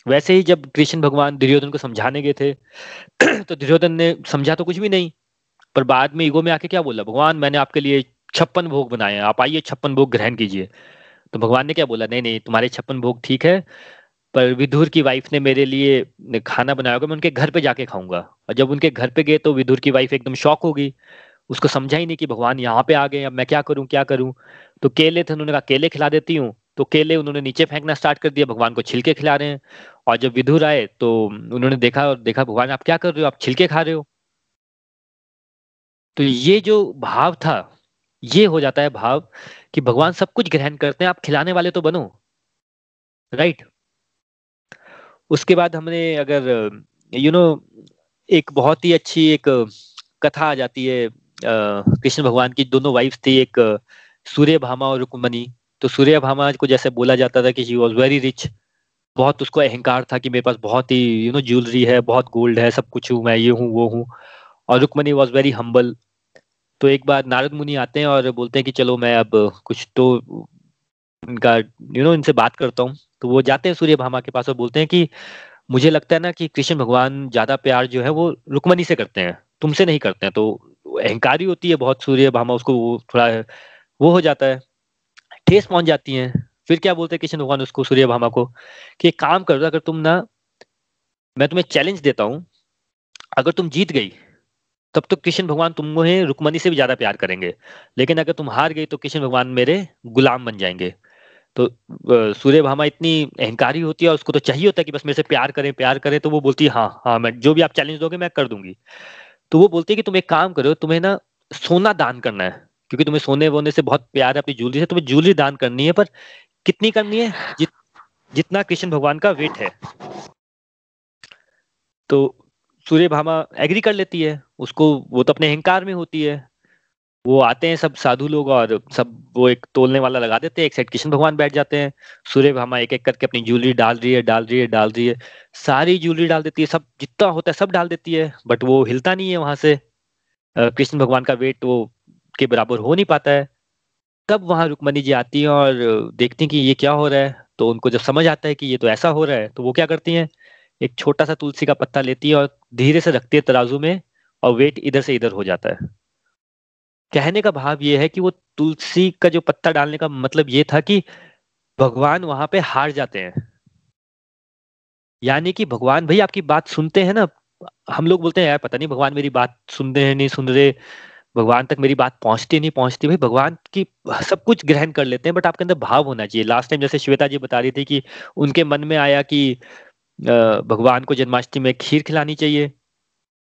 वैसे ही जब कृष्ण भगवान दुर्योधन को समझाने गए थे तो दुर्योधन ने समझा तो कुछ भी नहीं, पर बाद में ईगो में आके क्या बोला? भगवान, मैंने आपके लिए छप्पन भोग बनाए आप आइए, छप्पन भोग ग्रहण कीजिए। तो भगवान ने क्या बोला? नहीं नहीं, तुम्हारे छप्पन भोग ठीक है, पर विदुर की वाइफ ने मेरे लिए खाना बनाया होगा, मैं उनके घर पे जाके खाऊँगा। और जब उनके घर पे गए तो विदुर की वाइफ एकदम शौक होगी उसको समझा ही नहीं कि भगवान यहाँ पे आ गए अब मैं क्या करूँ क्या करूँ? तो केले थे, उन्होंने कहा, केले खिला देती हूँ। तो केले उन्होंने नीचे फेंकना स्टार्ट कर दिया, भगवान को छिलके खिला रहे हैं। और जब विदुर आए तो उन्होंने देखा और देखा, भगवान, आप क्या कर रहे हो? आप छिलके खा रहे हो? तो ये जो भाव था ये हो जाता है भाव कि भगवान सब कुछ ग्रहण करते हैं, आप खिलाने वाले तो बनो। राइट उसके बाद हमने अगर यू नो एक बहुत ही अच्छी एक कथा आ जाती है कृष्ण भगवान की, दोनों वाइफ थी, एक सूर्य भामा और रुक्मणी। तो सूर्य भामा को जैसे बोला जाता था कि शी वॉज़ वेरी रिच बहुत उसको अहंकार था कि मेरे पास बहुत ही यू नो ज्वेलरी है, बहुत गोल्ड है, सब कुछ हूँ मैं, ये हूँ, वो हूँ। और रुक्मणी वॉज़ वेरी हम्बल तो एक बार नारद मुनि आते हैं और बोलते हैं कि चलो मैं अब कुछ तो इनका यू नो इनसे बात करता हूँ। तो वो जाते हैं सूर्य भामा के पास और बोलते हैं कि मुझे लगता है ना कि कृष्ण भगवान ज़्यादा प्यार जो है वो रुक्मणी से करते हैं, तुमसे नहीं करते हैं। तो अहंकारी होती है बहुत सूर्य भामा, उसको वो थोड़ा वो हो जाता है, ठेस पहुँच जाती है। फिर क्या बोलते हैं कृष्ण भगवान उसको, सूर्य भामा को, कि एक काम कर, अगर तुम ना, मैं तुम्हें चैलेंज देता हूँ, अगर तुम जीत गई तब तो कृष्ण भगवान तुम्हें रुकमणी से भी ज़्यादा प्यार करेंगे। लेकिन अगर तुम हार गई तो कृष्ण भगवान मेरे गुलाम बन जाएँगे। तो सूर्य भामा इतनी अहंकारी होती है उसको तो चाहिए होता है कि बस मेरे से प्यार करें प्यार करें तो वो बोलती है हाँ हाँ मैं जो भी आप चैलेंज दोगे मैं कर दूँगी। तो वो बोलती है कि तुम एक काम करो तुम्हें ना सोना दान करना है क्योंकि तुम्हें सोने वोने से बहुत प्यार है अपनी ज्वेलरी से तुम्हें ज्वेलरी दान करनी है पर कितनी करनी है? जित, जितना कृष्ण भगवान का वेट है। तो सूर्य भामा एग्री कर लेती है, उसको वो तो अपने अहंकार में होती है। वो आते हैं सब साधु लोग और सब वो एक तोलने वाला लगा देते हैं, एक साइड कृष्ण भगवान बैठ जाते हैं सूर्य भामा एक एक करके अपनी ज्वेलरी डाल रही है, डाल रही है, डाल रही है। सारी ज्वेलरी डाल देती है, सब जितना होता है सब डाल देती है बट वो हिलता नहीं है वहाँ से। कृष्ण भगवान का वेट वो के बराबर हो नहीं पाता है। तब वहाँ रुक्मणी जी आती है और देखती हैं कि ये क्या हो रहा है तो उनको जब समझ आता है कि ये तो ऐसा हो रहा है तो वो क्या करती हैं? एक छोटा सा तुलसी का पत्ता लेती है और धीरे से रखती है तराजू में और वेट इधर से इधर हो जाता है। कहने का भाव ये है कि वो तुलसी का जो पत्ता डालने का मतलब ये था कि भगवान वहाँ पे हार जाते हैं। यानी कि भगवान भाई आपकी बात सुनते हैं ना, हम लोग बोलते हैं, यार, पता नहीं भगवान मेरी बात सुनते हैं, नहीं सुन रहे। भगवान तक मेरी बात पहुँचती नहीं पहुँचती? भाई भगवान की सब कुछ ग्रहण कर लेते हैं, बट आपके अंदर भाव होना चाहिए। लास्ट टाइम जैसे श्वेता जी बता रही थी कि उनके मन में आया कि भगवान को जन्माष्टमी में खीर खिलानी चाहिए।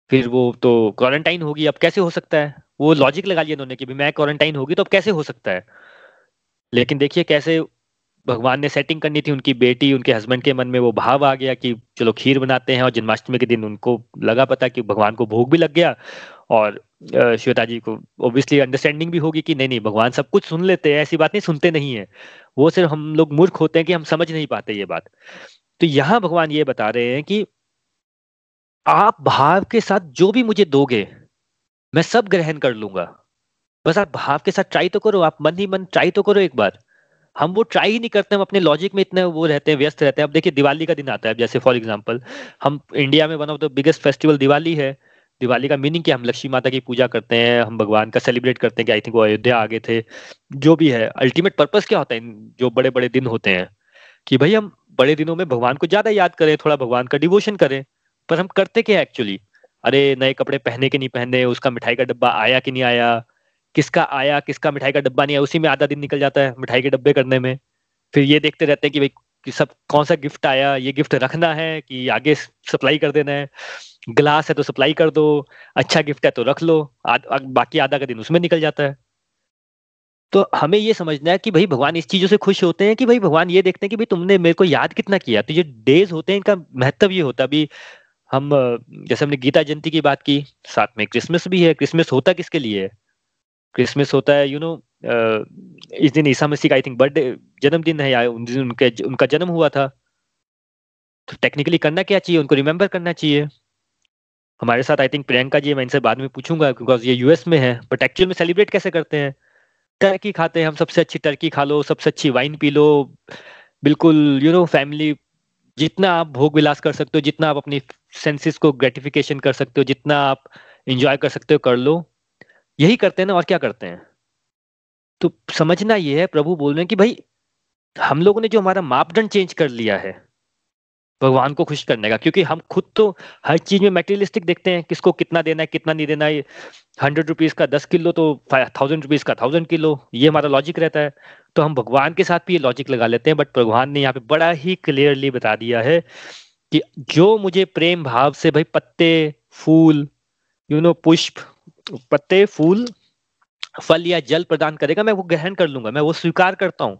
फिर वो तो क्वारंटाइन होगी, अब कैसे हो सकता है? वो लॉजिक लगा लिया उन्होंने कि मैं क्वारंटाइन होगी तो अब कैसे हो सकता है? लेकिन देखिए कैसे भगवान ने सेटिंग करनी थी उनकी बेटी, उनके हस्बैंड के मन में वो भाव आ गया कि चलो खीर बनाते हैं और जन्माष्टमी के दिन उनको लगा पता कि भगवान को भोग भी लग गया। और श्वेता जी को ऑब्वियसली अंडरस्टैंडिंग भी होगी कि नहीं नहीं, भगवान सब कुछ सुन लेते हैं, ऐसी बात नहीं, सुनते नहीं है। वो सिर्फ़ हम लोग मूर्ख होते हैं कि हम समझ नहीं पाते ये बात। तो यहाँ भगवान ये बता रहे हैं कि आप भाव के साथ जो भी मुझे दोगे, मैं सब ग्रहण कर लूँगा। बस आप भाव के साथ ट्राई तो करो, आप मन ही मन ट्राई तो करो एक बार। हम वो ट्राई ही नहीं करते, हम अपने लॉजिक में इतने वो रहते हैं, व्यस्त रहते हैं। अब देखिए, दिवाली का दिन आता है जैसे फॉर एग्ज़ाम्पल हम इंडिया में one of the biggest festival Diwali है। दिवाली का मीनिंग क्या हम लक्ष्मी माता की पूजा करते हैं, हम भगवान का सेलिब्रेट करते हैं कि आई थिंक वो अयोध्या आगे थे। जो भी है अल्टीमेट पर्पज क्या होता है जो बड़े बड़े दिन होते हैं? कि भाई हम बड़े दिनों में भगवान को ज़्यादा याद करें थोड़ा भगवान का डिवोशन करें पर हम करते क्या एक्चुअली अरे नए कपड़े पहने के नहीं पहने उसका मिठाई का डब्बा आया कि नहीं आया किसका आया किसका मिठाई का डब्बा नहीं आया उसी में आधा दिन निकल जाता है मिठाई के डब्बे करने में। फिर ये देखते रहते हैं कि भाई कि सब कौन सा गिफ्ट आया ये गिफ्ट रखना है कि आगे सप्लाई कर देना है? ग्लास है तो सप्लाई कर दो अच्छा गिफ्ट है तो रख लो आद, बाकी आधा का दिन उसमें निकल जाता है। तो हमें ये समझना है कि भाई भगवान इस चीज़ों से खुश होते हैं कि भाई भगवान ये देखते हैं कि भाई तुमने मेरे को याद कितना किया? तो ये डेज़ होते हैं, इनका महत्व ये होता है। अभी हम, जैसे हमने गीता जयंती की बात की, साथ में क्रिसमस भी है। क्रिसमस होता किसके लिए? क्रिसमस होता है यू नो इस दिन ईसा मसीह का आई थिंक बर्थडे जन्मदिन है या उन दिन उनके, उनका जन्म हुआ था। तो टेक्निकली करना क्या चाहिए? उनको रिमेम्बर करना चाहिए। हमारे साथ आई थिंक प्रियंका जी, मैं इनसे बाद में पूछूँगा बिकॉज़ ये यूएस में है बट एक्चुअल में सेलिब्रेट कैसे करते हैं? टर्की खाते हैं, हम सबसे अच्छी टर्की खा लो, सबसे अच्छी वाइन पी लो। बिल्कुल यू नो फैमिली जितना आप भोग विलास कर सकते हो, जितना आप अपनी सेंसेस को ग्रेटिफिकेशन कर सकते हो, जितना आप इंजॉय कर सकते हो, कर लो। यही करते हैं ना, और क्या करते हैं? तो समझना ये है, प्रभु बोल रहे हैं कि भाई, हम लोगों ने जो हमारा मापदंड चेंज कर लिया है भगवान को खुश करने का, क्योंकि हम खुद तो हर चीज़ में मेटेरियलिस्टिक देखते हैं, किसको कितना देना है, कितना नहीं देना है। हंड्रेड रुपीज़ का दस किलो तो थाउज़ेंड रुपीज़ का थाउज़ेंड किलो, ये हमारा लॉजिक रहता है। तो हम भगवान के साथ भी ये लॉजिक लगा लेते हैं बट भगवान ने यहाँ पे बड़ा ही क्लियरली बता दिया है कि जो मुझे प्रेम भाव से, भाई पत्ते, फूल यू नो पुष्प, पत्ते, फूल, फल या जल प्रदान करेगा, मैं वो ग्रहण कर लूँगा, मैं वो स्वीकार करता हूँ।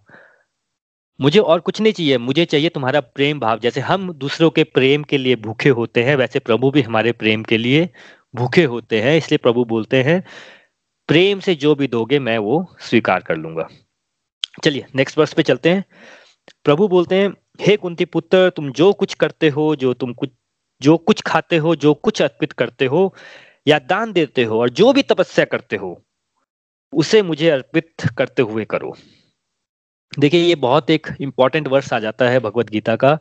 मुझे और कुछ नहीं चाहिए, मुझे चाहिए तुम्हारा प्रेम भाव। जैसे हम दूसरों के प्रेम के लिए भूखे होते हैं, वैसे प्रभु भी हमारे प्रेम के लिए भूखे होते हैं, इसलिए प्रभु बोलते हैं, प्रेम से जो भी दोगे, मैं वो स्वीकार कर लूँगा। चलिए नेक्स्ट वर्ष पे चलते हैं। प्रभु बोलते हैं, हे कुंती पुत्र, तुम जो कुछ करते हो, जो तुम कुछ, जो कुछ खाते हो, जो कुछ अर्पित करते हो या दान देते हो और जो भी तपस्या करते हो, उसे मुझे अर्पित करते हुए करो। देखिए, ये बहुत एक इंपॉर्टेंट वर्ष आ जाता है भगवत गीता का।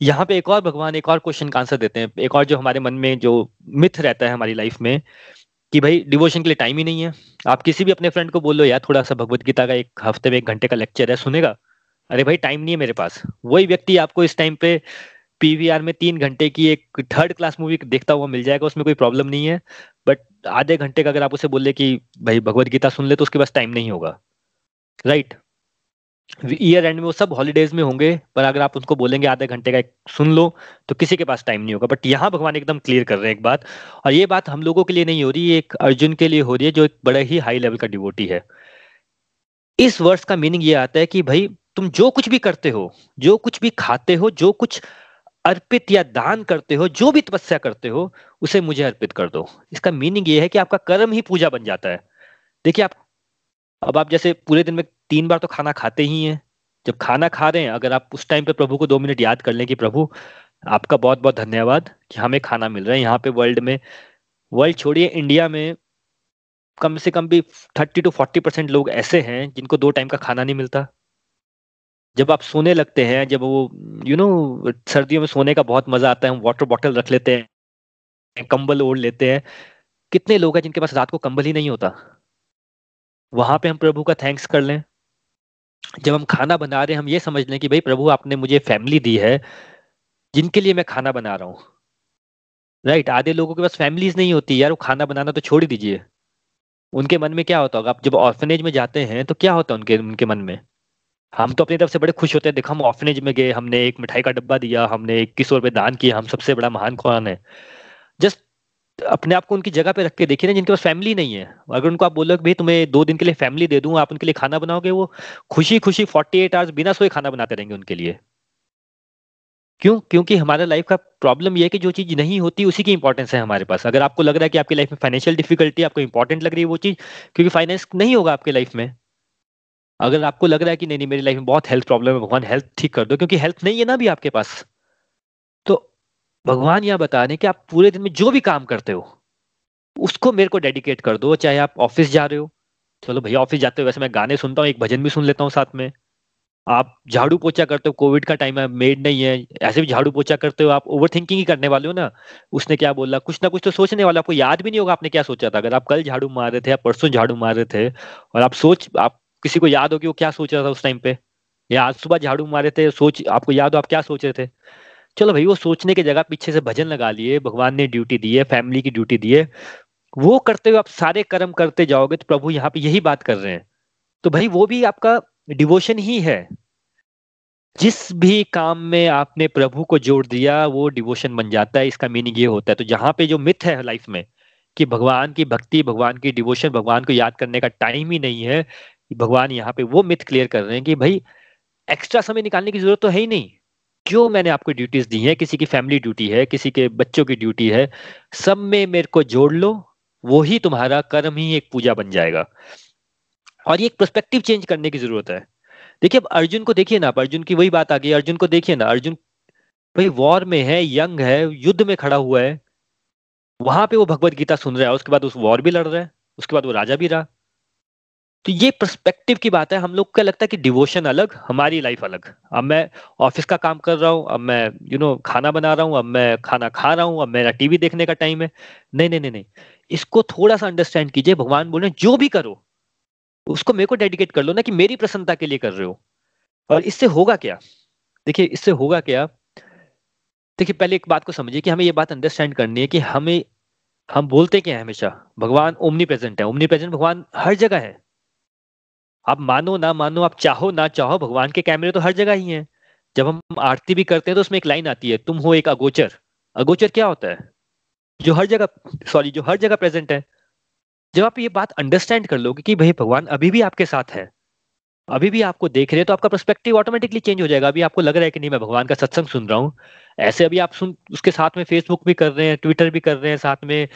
यहाँ पे एक और भगवान एक और क्वेश्चन का आंसर देते हैं। एक और जो हमारे मन में जो मिथ रहता है हमारी लाइफ में कि भाई डिवोशन के लिए टाइम ही नहीं है। आप किसी भी अपने फ्रेंड को बोलो यार थोड़ा सा भगवत गीता का एक हफ़्ते में एक घंटे का लेक्चर है, सुनेगा? अरे भाई टाइम नहीं है मेरे पास। वही व्यक्ति आपको इस टाइम पे पीवीआर में तीन घंटे की एक थर्ड क्लास मूवी देखता हुआ मिल जाएगा, उसमें कोई प्रॉब्लम नहीं है। बट आधे घंटे का अगर आप उसे बोले कि, भाई, भगवत गीता सुन ले तो उसके पास टाइम नहीं होगा। राइट ईयर एंड में वो सब हॉलीडेज में होंगे, पर अगर आप उनको बोलेंगे आधे घंटे का एक सुन लो तो किसी के पास टाइम नहीं होगा। बट यहाँ भगवान एकदम क्लियर कर रहे हैं एक बात, और ये बात हम लोगों के लिए नहीं हो रही एक अर्जुन के लिए हो रही है, जो एक बड़ा ही हाई लेवल का डिवोटी है। इस वर्ष का मीनिंग ये आता है कि भाई, तुम जो कुछ भी करते हो, जो कुछ भी खाते हो, जो कुछ अर्पित या दान करते हो, जो भी तपस्या करते हो, उसे मुझे अर्पित कर दो। इसका मीनिंग ये है कि आपका कर्म ही पूजा बन जाता है। देखिए आप अब आप जैसे पूरे दिन में तीन बार तो खाना खाते ही हैं। जब खाना खा रहे हैं, अगर आप उस टाइम पे प्रभु को दो मिनट याद कर लें कि प्रभु, आपका बहुत बहुत धन्यवाद कि हमें खाना मिल रहा है यहाँ पे वर्ल्ड में। वर्ल्ड छोड़िए इंडिया में कम से कम भी थर्टी टू फोर्टी परसेंट लोग ऐसे हैं जिनको दो टाइम का खाना नहीं मिलता। जब आप सोने लगते हैं, जब वो यू नो सर्दियों में सोने का बहुत मज़ा आता है, हम वाटर बॉटल रख लेते हैं, कंबल ओढ़ लेते हैं। कितने लोग हैं जिनके पास रात को कंबल ही नहीं होता? वहाँ पे हम प्रभु का थैंक्स कर लें। जब हम खाना बना रहे हैं, हम ये समझ लें कि भाई प्रभु आपने मुझे फैमिली दी है, जिनके लिए मैं खाना बना रहा हूँ। राइट आधे लोगों के पास फैमिलीज़ नहीं होती। यार, वो खाना बनाना तो छोड़ ही दीजिए। उनके मन में क्या होता होगा? आप जब ऑर्फनेज में जाते हैं तो क्या होता है उनके उनके मन में? हम तो अपनी तरफ़ से बड़े खुश होते हैं। देखो, हम ऑर्फनेज में गए, हमने एक मिठाई का डब्बा दिया, हमने इक्कीस सौ रुपए दान किया, हम सबसे बड़ा महान कौन है? अपने आप को उनकी जगह पे रख के देखिए ना, जिनके पास फैमिली नहीं है। अगर उनको आप बोलो कि भाई, तुम्हें दो दिन के लिए फैमिली दे दूँ, आप उनके लिए खाना बनाओगे? वो खुशी खुशी फोर्टी एट आवर्स बिना सोए खाना बनाते रहेंगे उनके लिए। क्यों? क्योंकि हमारा लाइफ का प्रॉब्लम यह है कि जो चीज़ नहीं होती, उसी की इंपॉर्टेंस है हमारे पास। अगर आपको लग रहा है कि आपकी लाइफ में फाइनेंशियल डिफिकल्टी आपको इंपॉर्टेंट लग रही है वो चीज़, क्योंकि फाइनेंस नहीं होगा आपके लाइफ में। अगर आपको लग रहा है कि नहीं नहीं, मेरी लाइफ में बहुत हेल्थ प्रॉब्लम है, भगवान हेल्थ ठीक कर दो, क्योंकि हेल्थ नहीं है ना भी आपके पास। भगवान यह बता रहे हैं कि आप पूरे दिन में जो भी काम करते हो, उसको मेरे को डेडिकेट कर दो, चाहे आप ऑफ़िस जा रहे हो। चलो भैया ऑफ़िस जाते हो, वैसे मैं गाने सुनता हूँ, एक भजन भी सुन लेता हूँ साथ में। आप झाड़ू पोछा करते हो कोविड का टाइम है मेड नहीं है, ऐसे भी झाड़ू पोछा करते हो, आप ओवर थिंकिंग ही करने वाले हो ना। उसने क्या बोला? कुछ ना कुछ तो सोचने वाला, आपको याद भी नहीं होगा आपने क्या सोचा था। अगर आप कल झाड़ू मार रहे थे, या परसों झाड़ू मार रहे थे, और आप सोच, आप किसी को याद हो कि वो क्या सोच रहा था उस टाइम पे? या आज सुबह झाड़ू मारे थे, सोच, आपको याद हो आप क्या सोच रहे थे? चलो भाई, वो सोचने की जगह पीछे से भजन लगा लिए, भगवान ने ड्यूटी दी है फैमिली की ड्यूटी दी है। वो करते हुए आप सारे कर्म करते जाओगे तो प्रभु यहाँ पे यही बात कर रहे हैं। तो भाई, वो भी आपका डिवोशन ही है। जिस भी काम में आपने प्रभु को जोड़ दिया, वो डिवोशन बन जाता है। इसका मीनिंग ये होता है। तो जहाँ पे जो मिथ है लाइफ में, कि भगवान की भक्ति, भगवान की डिवोशन भगवान को याद करने का टाइम ही नहीं है, भगवान यहाँ पे वो मिथ क्लियर कर रहे हैं कि भाई एक्स्ट्रा समय निकालने की ज़रूरत तो है ही नहीं। जो मैंने आपको ड्यूटीज़ दी है? किसी की फैमिली ड्यूटी है, किसी के बच्चों की ड्यूटी है, सब में मेरे को जोड़ लो वो ही तुम्हारा कर्म ही एक पूजा बन जाएगा। और ये एक प्रोस्पेक्टिव चेंज करने की ज़रूरत है। देखिए, अब अर्जुन को देखिए ना आप, अर्जुन की वही बात आ गई, अर्जुन को देखिए ना, अर्जुन भाई वॉर में है यंग है, युद्ध में खड़ा हुआ है, वहाँ पे वो भगवत गीता सुन रहा है, उसके बाद उस वॉर भी लड़ रहा है, उसके बाद वो राजा भी रहा। तो ये पर्सपेक्टिव की बात है हम लोग का लगता है कि डिवोशन अलग हमारी लाइफ अलग। अब मैं ऑफ़िस का काम कर रहा हूँ अब मैं यू you नो know, खाना बना रहा हूँ अब मैं खाना खा रहा हूँ अब मेरा टीवी देखने का टाइम है। नहीं नहीं नहीं नहीं। इसको थोड़ा सा अंडरस्टैंड कीजिए भगवान बोल जो भी करो उसको मेरे को डेडिकेट कर लो ना कि मेरी प्रसन्नता के लिए कर रहे हो। और इससे होगा क्या? देखिए इससे होगा क्या? देखिए पहले एक बात को समझिए कि हमें ये बात अंडरस्टैंड करनी है कि हमें हम बोलते क्या है हमेशा? भगवान ओमनी प्रेजेंट है। ओमनी प्रेजेंट भगवान हर जगह है। आप मानो ना मानो, आप चाहो ना चाहो, भगवान के कैमरे तो हर जगह ही हैं। जब हम आरती भी करते हैं तो उसमें एक लाइन आती है, तुम हो एक अगोचर। अगोचर क्या होता है? जो हर जगह सॉरी जो हर जगह प्रेजेंट है। जब आप ये बात अंडरस्टैंड कर लोगे कि भाई भगवान अभी भी आपके साथ है, अभी भी आपको देख रहे हैं तो आपका पर्सपेक्टिव ऑटोमेटिकली चेंज हो जाएगा। अभी आपको लग रहा है कि नहीं, मैं भगवान का सत्संग सुन रहा हूँ। ऐसे अभी आप सुन, उसके साथ में फेसबुक भी कर रहे हैं ट्विटर भी कर रहे हैं साथ में,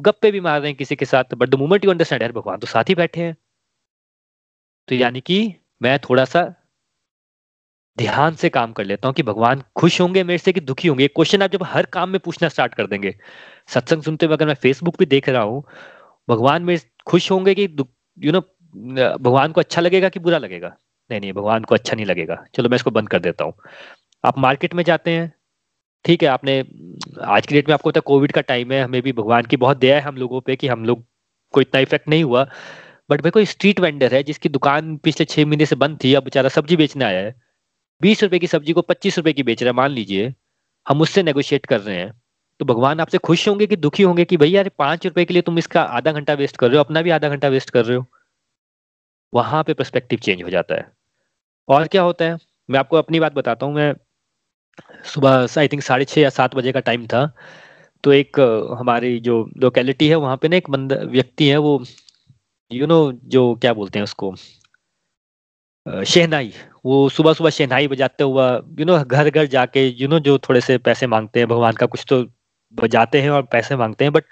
गप्पे भी मार रहे हैं किसी के साथ। But the moment you understand यार, भगवान तो साथ ही बैठे हैं। तो यानी कि मैं थोड़ा सा ध्यान से काम कर लेता हूँ कि भगवान खुश होंगे मेरे से कि दुखी होंगे। क्वेश्चन आप जब हर काम में पूछना स्टार्ट कर देंगे। सत्संग सुनते हुए अगर मैं फेसबुक भी देख रहा हूँ, भगवान मेरे खुश होंगे कि यू नो भगवान को अच्छा लगेगा कि बुरा लगेगा? नहीं नहीं, भगवान को अच्छा नहीं लगेगा। चलो मैं इसको बंद कर देता हूँ। आप मार्केट में जाते हैं, ठीक है, आपने, आज की डेट में आपको पता कोविड का टाइम है। हमें भी भगवान की बहुत दया है हम लोगों पे कि हम लोग को इतना इफ़ेक्ट नहीं हुआ। बट भाई कोई स्ट्रीट वेंडर है, जिसकी दुकान पिछले छह महीने से बंद थी, अब बेचारा सब्ज़ी बेचने आया है। बीस रुपए की सब्ज़ी को पच्चीस रुपए की बेच रहा है, मान लीजिए। हम उससे नेगोशिएट कर रहे हैं। तो भगवान आपसे खुश होंगे कि दुखी होंगे कि भैया, अरे पाँच रुपए के लिए तुम इसका आधा घंटा वेस्ट कर रहे हो, अपना भी आधा घंटा वेस्ट कर रहे हो। वहाँ पे परस्पेक्टिव चेंज हो जाता है। और क्या होता है? मैं आपको अपनी बात बताता हूँ। मैं सुबह आई थिंक साढ़े छः या सात बजे का टाइम था। तो एक, हमारी जो लोकेलिटी है, वहाँ पे ना एक बंद, व्यक्ति है, वो यू नो जो क्या बोलते हैं उसको? शहनाई। वो सुबह सुबह शहनाई बजाते हुआ यू नो घर घर जाके यू नो जो थोड़े से पैसे मांगते हैं, भगवान का कुछ तो बजाते हैं और पैसे मांगते हैं बट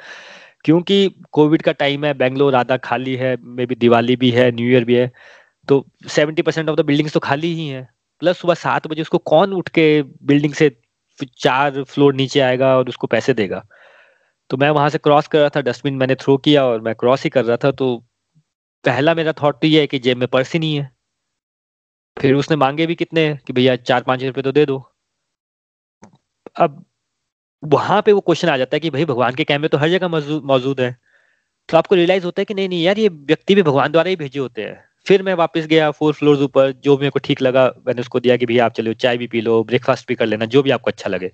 क्योंकि कोविड का टाइम है, बेंगलोर आधा खाली है, मे बी दिवाली भी है, न्यू ईयर भी है तो seventy percent of the buildings तो खाली ही है। प्लस सुबह सात बजे उसको कौन उठ के बिल्डिंग से चार फ्लोर नीचे आएगा और उसको पैसे देगा? तो मैं वहाँ से क्रॉस कर रहा था, डस्टबिन मैंने थ्रो किया और मैं क्रॉस ही कर रहा था तो पहला मेरा थॉट तो ये है कि जेब में पर्स ही नहीं है। फिर उसने मांगे भी कितने कि भैया चार पाँच रुपए तो दे दो। अब वहाँ पे वो क्वेश्चन आ जाता है कि भाई भगवान के कैमरे तो हर जगह मौजूद है। तो आपको रियलाइज़ होता है कि नहीं नहीं यार ये व्यक्ति भी भगवान द्वारा ही भेजे होते हैं। फिर मैं वापस गया फोर फ्लोर ऊपर, जो मेरे को ठीक लगा, मैंने उसको दिया कि भैया आप चलो चाय भी पी लो ब्रेकफास्ट भी कर लेना, जो भी आपको अच्छा लगे।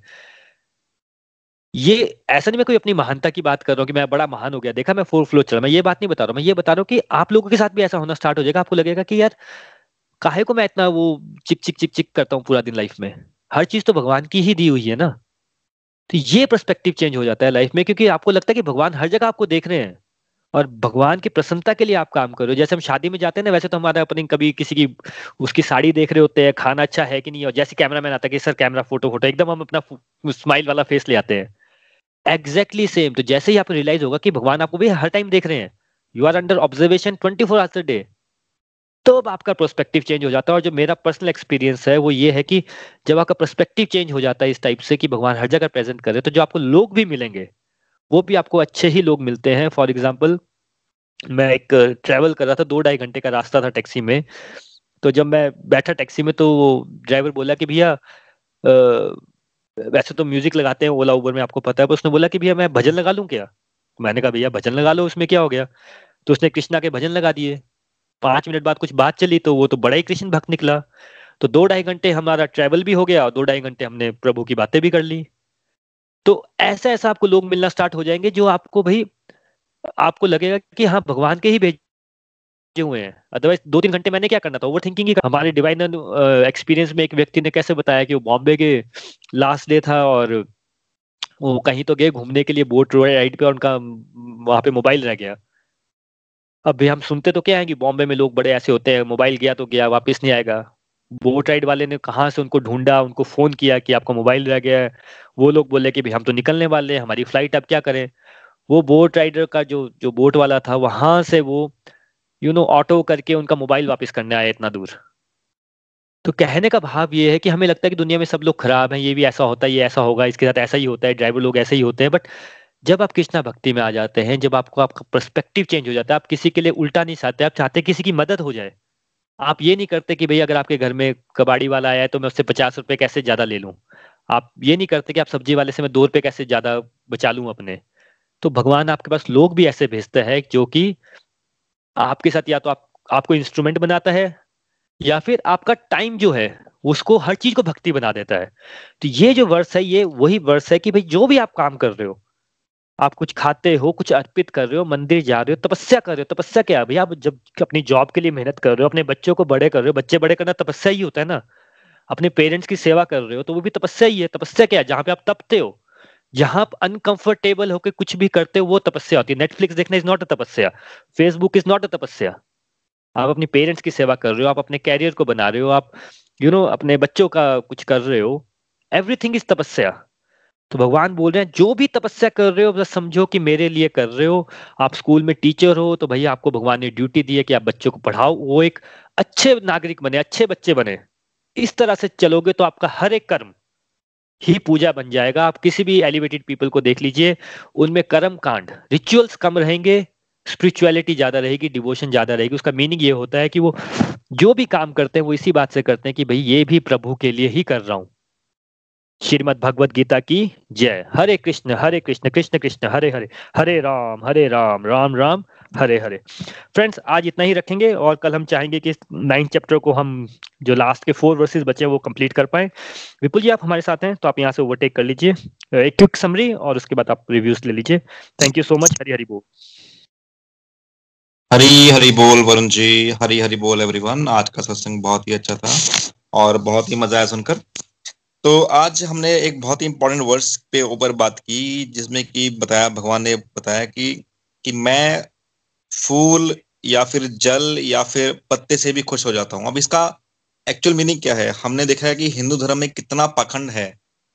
ये ऐसा नहीं, मैं कोई अपनी महानता की बात कर रहा हूँ कि मैं बड़ा महान हो गया। देखा, मैं फोर फ्लोर चला। मैं ये बात नहीं बता रहा हूँ। मैं ये बता रहा हूँ कि आप लोगों के साथ भी ऐसा होना स्टार्ट हो जाएगा। आपको लगेगा कि यार, काहे को मैं इतना वो चिक चिक चिक चिक करता हूँ पूरा दिन लाइफ में? हर चीज़ तो भगवान की ही दी हुई है ना? तो ये परस्पेक्टिव चेंज हो जाता है लाइफ में, क्योंकि आपको लगता है कि भगवान हर जगह आपको देख रहे हैं। और भगवान की प्रसन्नता के लिए आप काम करो जैसे हम शादी में जाते हैं ना, वैसे तो हमारा अपनी कभी किसी की, उसकी साड़ी देख रहे होते हैं, खाना अच्छा है कि नहीं? और जैसे कैमरा मैन आता है कि, सर कैमरा फ़ोटो फ़ोटो एकदम हम अपना स्माइल वाला फेस ले आते हैं। एग्जैक्टली सेम तो जैसे ही आपको रियलाइज़ होगा कि भगवान आपको भी हर टाइम देख रहे हैं you are under observation twenty four hours day तो अब आपका प्रोस्पेक्टिव चेंज हो जाता है और जो मेरा पर्सनल एक्सपीरियंस है, वो ये है कि जब आपका प्रोस्पेक्टिव चेंज हो जाता है इस टाइप से कि भगवान हर जगह प्रेजेंट करे तो जो आपको लोग भी मिलेंगे, वो भी आपको अच्छे ही लोग मिलते हैं. फॉर एग्ज़ाम्पल मैं एक ट्रैवल कर रहा था, दो ढाई घंटे का रास्ता था टैक्सी में. तो जब मैं बैठा टैक्सी में तो ड्राइवर बोला कि भैया वैसे तो म्यूज़िक लगाते हैं ओला उबर में, आपको पता है पर उसने बोला कि भैया मैं भजन लगा लूँ क्या? मैंने कहा, भैया, भजन लगा लो, उसमें क्या हो गया? तो उसने कृष्णा के भजन लगा दिए। पाँच मिनट बाद कुछ बात चली तो वो तो बड़ा ही कृष्ण भक्त निकला। तो दो ढाई घंटे हमारा ट्रैवल भी हो गया, और दो ढाई घंटे हमने प्रभु की बातें भी कर ली। तो ऐसा ऐसा आपको लोग मिलना स्टार्ट हो जाएँगे, जो आपको भाई, आपको लगेगा कि हाँ भगवान के ही भेजे हुए हैं? अदरवाइज़ दो तीन घंटे मैंने क्या करना था? ओवर थिंकिंग हमारे डिवाइन एक्सपीरियंस में एक व्यक्ति ने कैसे बताया कि वो बॉम्बे के लास्ट डे था और वो कहीं तो गए घूमने के लिए बोट राइड पे और उनका वहाँ पे मोबाइल रह गया। अब हम सुनते तो क्या है कि बॉम्बे में लोग बड़े ऐसे होते हैं मोबाइल गया तो गया, वापस नहीं आएगा। बोट राइड वाले ने कहा से उनको ढूंढा, उनको फ़ोन किया कि आपका मोबाइल रह गया है। वो लोग बोले कि भाई, हम तो निकलने वाले हैं, हमारी फ़्लाइट अब क्या करें? वो बोट राइडर का जो जो बोट वाला था, वहाँ से वो यू नो ऑटो करके उनका मोबाइल वापस करने आया इतना दूर। तो कहने का भाव ये है कि हमें लगता है कि दुनिया में सब लोग खराब हैं, ये भी ऐसा होता है, ये ऐसा होगा, इसके साथ ऐसा ही होता है ड्राइवर लोग ऐसे ही होते हैं बट जब आप कृष्णा भक्ति में आ जाते हैं, जब आपको आपका पर्सपेक्टिव चेंज हो जाता है, आप किसी के लिए उल्टा नहीं चाहते, आप चाहते किसी की मदद हो जाए, आप ये नहीं करते कि भाई अगर आपके घर में कबाड़ी वाला आया है तो मैं उससे पचास रुपये कैसे ज़्यादा ले लूँ? आप ये नहीं करते कि आप सब्ज़ी वाले से मैं दो रुपये कैसे ज़्यादा बचा लूँ अपने? तो भगवान आपके पास लोग भी ऐसे भेजते हैं जो कि आपके साथ या तो आप, आपको इंस्ट्रूमेंट बनाता है, या फिर आपका टाइम जो है, उसको हर चीज़ को भक्ति बना देता है। तो ये जो वर्ष है, ये वही वर्ष है कि भाई जो भी आप काम कर रहे हो, आप कुछ खाते हो, कुछ अर्पित कर रहे हो, मंदिर जा रहे हो, तपस्या कर रहे हो, तपस्या क्या है? भैया, आप जब अपनी जॉब के लिए मेहनत कर रहे हो, अपने बच्चों को बड़े कर रहे हो, बच्चे बड़े करना तपस्या ही होता है ना। अपने पेरेंट्स की सेवा कर रहे हो तो वो भी तपस्या ही है। तपस्या क्या है? जहाँ पे आप तपते हो जहाँ आप अनकंफर्टेबल होकर कुछ भी करते हो वो तपस्या होती है। नेटफ्लिक्स देखना इज़ नॉट अ तपस्या। फेसबुक इज़ नॉट अ तपस्या। आप अपनी पेरेंट्स की सेवा कर रहे हो आप अपने कैरियर को बना रहे हो आप यू you नो know, अपने बच्चों का कुछ कर रहे हो। एवरीथिंग इज़ तपस्या। तो भगवान बोल रहे हैं जो भी तपस्या कर रहे हो बस समझो कि मेरे लिए कर रहे हो। आप स्कूल में टीचर हो तो भैया आपको भगवान ने ड्यूटी दी है कि आप बच्चों को पढ़ाओ। वो एक अच्छे नागरिक बने अच्छे बच्चे बने। इस तरह से चलोगे तो आपका हर एक कर्म ही पूजा बन जाएगा। आप किसी भी एलिवेटेड पीपल को देख लीजिए, उनमें कर्म कांड रिचुअल्स कम रहेंगे स्पिरिचुअलिटी ज़्यादा रहेगी डिवोशन ज़्यादा रहेगी। उसका मीनिंग ये होता है कि वो जो भी काम करते हैं, वो इसी बात से करते हैं कि भाई, ये भी प्रभु के लिए ही कर रहा हूँ। श्रीमद भगवद गीता की जय। हरे कृष्ण हरे कृष्ण कृष्ण कृष्ण, हरे हरे हरे राम हरे राम राम राम, हरे हरे। फ्रेंड्स आज इतना ही रखेंगे और कल हम चाहेंगे कि नाइन्थ चैप्टर को हम जो लास्ट के फोर वर्सेस बचे हैं, वो कंप्लीट कर पाए। विपुल जी, आप हमारे साथ हैं तो आप यहाँ से ओवरटेक कर लीजिए। एक क्विक समरी और उसके बाद आप रिव्यूज़ ले लीजिए। Thank you so much Hari Hari बोल। हरी हरी बोल, वरुण जी। हरी हरी बोल एवरीवन आज का सत्संग बहुत ही अच्छा था और बहुत ही मज़ा आया सुनकर। तो आज हमने एक बहुत ही इंपॉर्टेंट वर्ड्स पे ऊपर बात की, जिसमें कि बताया, भगवान ने बताया कि कि मैं फूल या फिर जल या फिर पत्ते से भी खुश हो जाता हूँ। अब इसका एक्चुअल मीनिंग क्या है? हमने देखा है कि हिंदू धर्म में कितना पाखंड है,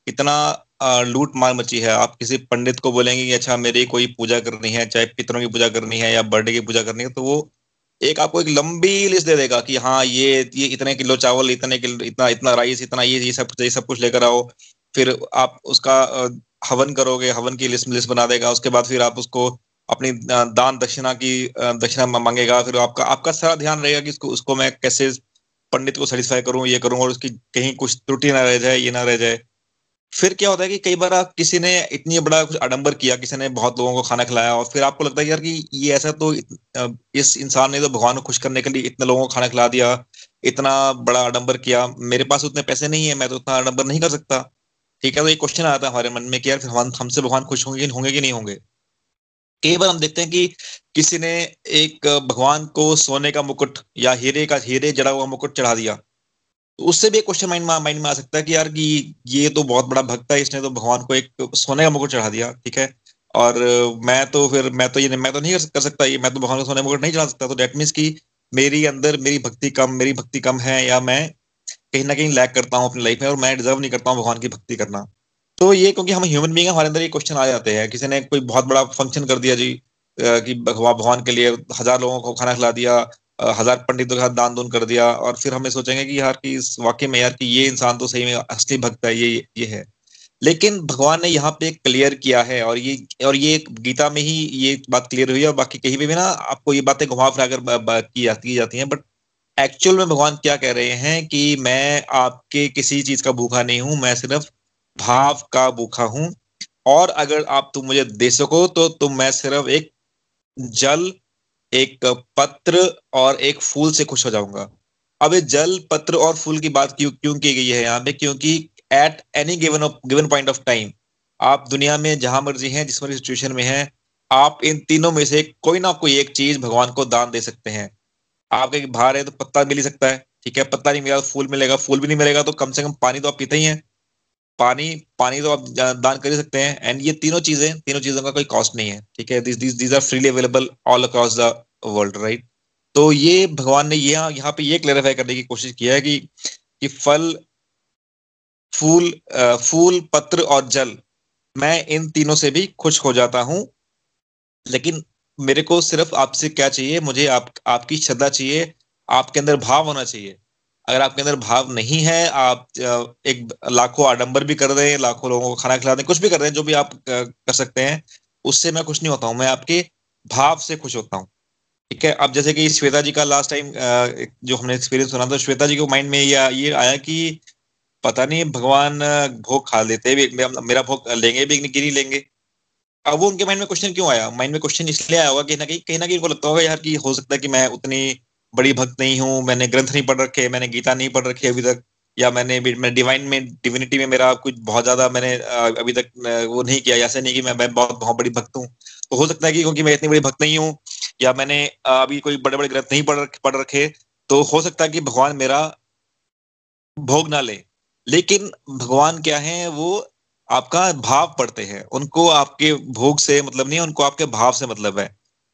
कितना लूट मार मची है। आप किसी पंडित को बोलेंगे कि अच्छा मेरी कोई पूजा करनी है, चाहे पितरों की पूजा करनी है या बर्थडे की पूजा करनी है तो वो एक आपको एक लंबी लिस्ट दे देगा कि हाँ ये ये इतने किलो चावल, इतने किलो, इतना इतना राइस इतना ये ये सब ये सब कुछ लेकर आओ। फिर आप उसका हवन करोगे, हवन की लिस्ट लिस्ट बना देगा। उसके बाद फिर आप उसको अपनी दान दक्षिणा की दक्षिणा मांगेगा। फिर आपका आपका सारा ध्यान रहेगा कि उसको उसको मैं कैसे पंडित को सेटिस्फाई करूँ, ये करूँ और उसकी कहीं कुछ त्रुटि ना रह जाए, ये ना रह जाए। फिर क्या होता है कि कई बार आप किसी ने इतनी बड़ा कुछ आडंबर किया, किसी ने बहुत लोगों को खाना खिलाया और फिर आपको लगता है यार कि ये ऐसा तो इस इंसान ने तो भगवान को खुश करने के लिए इतने लोगों को खाना खिला दिया, इतना बड़ा आडंबर किया, मेरे पास उतने पैसे नहीं है, मैं तो उतना आडंबर नहीं कर सकता। ठीक है तो ये क्वेश्चन आता है हमारे मन में कि यार हम, हमसे भगवान खुश होंगे होंगे कि नहीं होंगे? कई बार हम देखते हैं कि किसी ने एक भगवान को सोने का मुकुट या हीरे का हीरे जड़ा हुआ मुकुट चढ़ा दिया। उससे भी एक क्वेश्चन माइंड में माइंड में आ सकता है कि यार कि ये तो बहुत बड़ा भक्त है, इसने तो भगवान को एक सोने का मुकुट चढ़ा दिया, ठीक है? और मैं तो फिर, मैं तो ये मैं तो नहीं कर सकता ये, मैं तो भगवान को सोने का मुकुट नहीं चढ़ा सकता। तो डेट मीन्स की मेरी अंदर मेरी भक्ति कम, मेरी भक्ति कम है या मैं कहीं ना कहीं लैक करता हूँ अपनी लाइफ में और मैं डिजर्व नहीं करता हूँ भगवान की भक्ति करना। तो ये क्योंकि हम ह्यूमन बींग हमारे अंदर ये क्वेश्चन आ जाते हैं। किसी ने कोई बहुत बड़ा फ़ंक्शन कर दिया जी कि भगवान के लिए हज़ार लोगों को खाना खिला दिया हज़ार पंडितों के साथ दान दून कर दिया और फिर हमें सोचेंगे कि यार कि इस वाक्य में यार कि ये इंसान तो सही में असली भक्त है ये ये है। लेकिन भगवान ने यहाँ पे क्लियर किया है और ये और ये गीता में ही ये बात क्लियर हुई है और बाकी कहीं भी, भी ना आपको ये बातें घुमा फिरा कर की जाती जाती हैं बट एक्चुअल में भगवान क्या कह रहे हैं कि मैं आपके किसी चीज़ का भूखा नहीं हूँ मैं सिर्फ़ भाव का भूखा हूँ। और अगर आप तुम मुझे दे सको तो तुम मैं सिर्फ़ एक जल एक पत्र और एक फूल से खुश हो जाऊँगा। अब ये जल, पत्र और फूल की बात क्यों क्यों की गई है यहाँ पे? क्योंकि at any given given point of time आप दुनिया में जहाँ मर्ज़ी हैं, जिस मर्ज़ी सिचुएशन में हैं, आप इन तीनों में से कोई ना कोई एक चीज़ भगवान को दान दे सकते हैं। आपके बाहर है तो पत्ता मिल ही सकता है, ठीक है? पत्ता नहीं मिला तो फूल मिलेगा, फूल भी नहीं मिलेगा तो कम से कम पानी तो आप पीते ही हैं। पानी पानी तो आप दान कर ही सकते हैं। एंड ये तीनों चीज़ें, तीनों चीज़ों का कोई कॉस्ट नहीं है, ठीक है? This this these are freely available all across the world right तो ये भगवान ने यहाँ यहाँ पे ये क्लेरिफाई करने की कोशिश किया है कि कि फल, फूल फूल, पत्र और जल, मैं इन तीनों से भी खुश हो जाता हूँ। लेकिन मेरे को सिर्फ़ आपसे क्या चाहिए? मुझे आप, आपकी श्रद्धा चाहिए, आपके अंदर भाव होना चाहिए। अगर आपके अंदर भाव नहीं है, आप एक लाखों आडंबर भी कर रहे हैं लाखों लोगों को खाना खिला दें, कुछ भी कर रहे हैं जो भी आप कर सकते हैं, उससे मैं खुश नहीं होता हूँ। मैं आपके भाव से खुश होता हूँ। ठीक है? अब जैसे कि श्वेता जी का लास्ट टाइम जो हमने एक्सपीरियंस सुना था, श्वेता जी को माइंड में ये ये आया कि पता नहीं, भगवान भोग खा लेते भी मेरा भोग लेंगे भी कि नहीं लेंगे? अब वो उनके माइंड में क्वेश्चन क्यों आया? माइंड में क्वेश्चन इसलिए आया होगा कहीं ना कहीं कहीं ना कहीं उनको लगता होगा यार कि हो सकता है कि मैं उतनी बड़ी भक्त नहीं हूँ, मैंने ग्रंथ नहीं पढ़ रखे, मैंने गीता नहीं पढ़ रखी अभी तक, या मैंने मैं डिवाइन में डिविनिटी में मेरा कुछ बहुत ज़्यादा मैंने अभी तक वो नहीं किया ऐसे नहीं कि मैं मैं बहुत बहुत बड़ी भक्त हूँ। तो हो सकता है कि क्योंकि मैं इतनी बड़ी भक्त नहीं हूँ, या मैंने अभी कोई बड़े बड़े ग्रंथ नहीं पढ़ पढ़ रखे तो हो सकता है कि भगवान मेरा भोग ना ले। लेकिन भगवान क्या है, वो आपका भाव पढ़ते हैं। उनको आपके भोग से मतलब नहीं है उनको आपके भाव से मतलब है।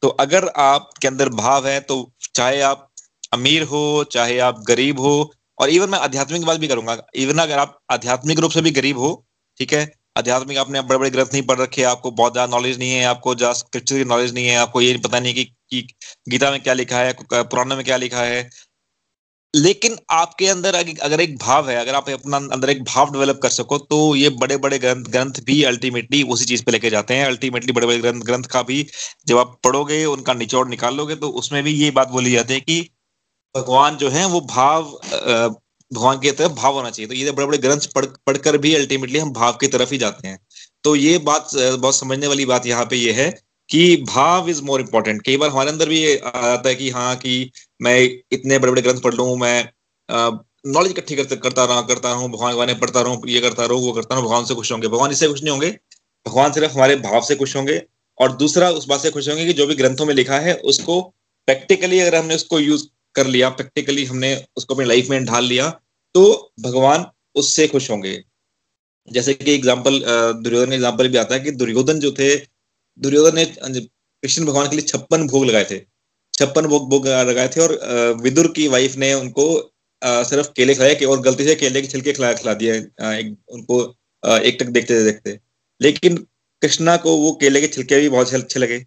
तो अगर आपके अंदर भाव है तो चाहे आप अमीर हो चाहे आप गरीब हो और इवन मैं आध्यात्मिक बात भी करूँगा। इवन अगर आप आध्यात्मिक रूप से भी गरीब हो ठीक है? आध्यात्मिक आपने बड़े बड़े ग्रंथ नहीं पढ़ रखे आपको बहुत ज़्यादा नॉलेज नहीं है आपको स्क्रिप्चर की नॉलेज नहीं है आपको ये पता नहीं कि, कि गीता में क्या लिखा है पुराना में क्या लिखा है। लेकिन आपके अंदर अगर एक भाव है अगर आप अपना अंदर एक भाव डेवलप कर सको तो ये बड़े बड़े ग्रंथ ग्रंथ भी अल्टीमेटली उसी चीज़ पे लेके जाते हैं। अल्टीमेटली बड़े बड़े ग्रंथ ग्रंथ का भी जब आप पढ़ोगे उनका निचोड़ निकाल लोगे तो उसमें भी ये बात बोली जाती है कि भगवान जो है, वो भाव भगवान की तरफ़ भाव होना चाहिए। तो ये बड़े बड़े ग्रंथ पढ़, पढ़कर भी अल्टीमेटली हम भाव की तरफ़ ही जाते हैं। तो ये बात बहुत समझने वाली बात यहाँ पे ये है कि भाव इज़ मोर इम्पोर्टेंट कई बार हमारे अंदर भी ये आता है कि हाँ कि मैं इतने बड़े बड़े ग्रंथ पढ़ लू, मैं नॉलेज इकट्ठी करता करता रहा, करता हूँ, भगवान भगवान पढ़ता रहूँ, ये करता रहूँ, वो करता रहूँ, भगवान से खुश होंगे। भगवान इससे खुश नहीं होंगे, भगवान सिर्फ़ हमारे भाव से खुश होंगे और दूसरा उस बात से खुश होंगे कि जो भी ग्रंथों में लिखा है, उसको प्रैक्टिकली अगर हमने उसको यूज़ कर लिया प्रैक्टिकली हमने उसको अपनी लाइफ में ढाल लिया तो भगवान उससे खुश होंगे। जैसे कि एग्ज़ाम्पल दुर्योधन एग्ज़ाम्पल भी आता है कि दुर्योधन जो थे, दुर्योधन ने कृष्ण भगवान के लिए छप्पन भोग लगाए थे। छप्पन भोग भोग लगाए थे और विदुर की वाइफ ने उनको सिर्फ़ केले खिलाए कि, और गलती से केले के छिलके खिला खिला दिए उनको एक तक देखते देखते। लेकिन कृष्णा को वो केले के छिलके भी बहुत अच्छे लगे।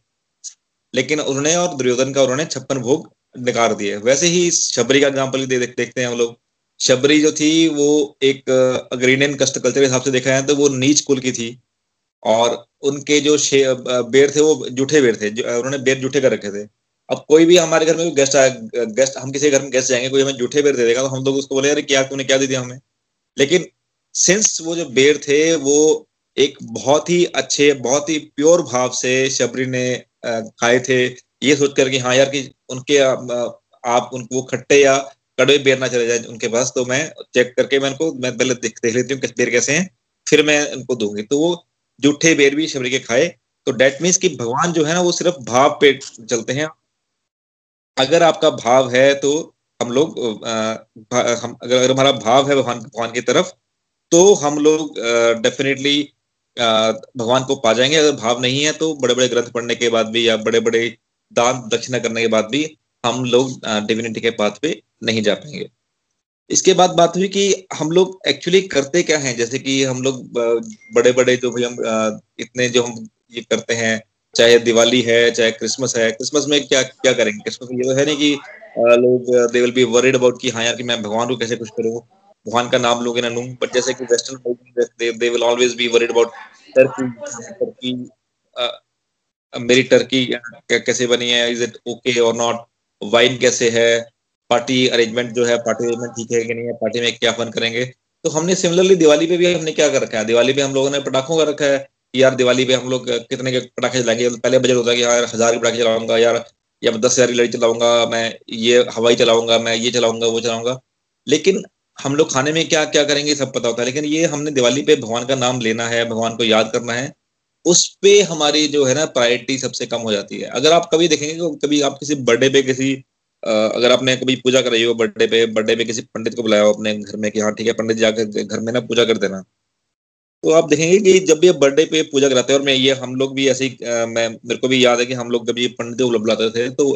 लेकिन उन्होंने और दुर्योधन का उन्होंने छप्पन भोग निकाल दिए। वैसे ही शबरी का एग्ज़ाम्पल भी देखते हैं हम लोग। शबरी जो थी, वो एक अग्रीनियन कस्ट कल्चर के हिसाब से देखा है तो वो नीच कुल की थी। और उनके जो बेर थे, वो जूठे बेर थे। उन्होंने बेर जूठे कर रखे थे। अब कोई भी हमारे घर में गेस्ट आया गेस्ट हम किसी घर में गेस्ट जाएँगे, कोई हमें जूठे बेर दे देगा तो हम लोग उसको बोले, अरे, क्या तूने क्या दे दिया हमें? लेकिन सिंस वो जो बेर थे, वो एक बहुत ही अच्छे, बहुत ही प्योर भाव से शबरी ने खाए थे। ये सोच कर कि हाँ यार कि उनके आप उनको खट्टे या कड़वे बेर ना चले जाए उनके पास तो मैं चेक करके मैं उनको, मैं पहले देख देख लेती हूँ बेर कैसे हैं, फिर मैं उनको दूँगी। तो वो जूठे बेर भी शबरी के खाए। तो डेट मीन्स कि भगवान जो है ना, वो सिर्फ़ भाव पे चलते हैं। अगर आपका भाव है तो हम लोग हम, अगर अगर हमारा भाव है भगवान भगवान की तरफ़ तो हम लोग डेफिनेटली भगवान को पा जाएँगे। अगर भाव नहीं है तो बड़े बड़े ग्रंथ पढ़ने के बाद भी या बड़े बड़े दान दक्षिणा करने के बाद भी हम लोग डिविनिटी के पाथ पे नहीं जा पाएँगे। इसके बाद बात हुई कि हम लोग एक्चुअली करते क्या हैं? जैसे कि हम लोग बड़े बड़े जो भी हम इतने जो हम ये करते हैं, चाहे दिवाली है, चाहे क्रिसमस है क्रिसमस में क्या क्या करेंगे? क्रिसमस में ये तो है नहीं कि लोग they will be worried about कि हाँ यार कि मैं भगवान को कैसे खुश करूँ? भगवान का नाम लूँगे ना लूँ? बट जैसे कि western they will always be worried about turkey मेरी टर्की कैसे बनी है? इज़ इट ओके और नॉट वाइन कैसे है? पार्टी अरेंजमेंट जो है पार्टी अरेंजमेंट ठीक है कि नहीं है? पार्टी में क्या फन करेंगे? तो हमने सिमिलरली दिवाली पे भी हमने क्या कर रखा है? दिवाली पे हम लोगों ने पटाखों का रखा है यार दिवाली पे हम लोग कितने के पटाखे चलाएँगे पहले बजट होता है कि यार हज़ार के पटाखे चलाऊँगा यार, या दस हज़ार की लड़ी चलाऊँगा, मैं ये हवाई चलाऊँगा, मैं ये चलाऊँगा, वो चलाऊँगा। लेकिन हम लोग खाने में क्या क्या करेंगे सब पता होता है। लेकिन ये हमने दिवाली पे भगवान का नाम लेना है, भगवान को याद करना है। उस पे हमारी जो है ना प्रायोरिटी सबसे कम हो जाती है। अगर आप कभी देखेंगे तो कभी आप किसी बर्थडे पे किसी अगर आपने कभी पूजा कराई हो बर्थडे पे बर्थडे पे किसी पंडित को बुलाया हो अपने घर में कि हाँ ठीक है पंडित जाकर घर में ना पूजा कर देना तो आप देखेंगे कि जब भी बर्थडे पे पूजा कराते हैं और मैं ये हम लोग भी ऐसे मैं मेरे को भी याद है कि हम लोग कभी पंडित को बुलाते थे तो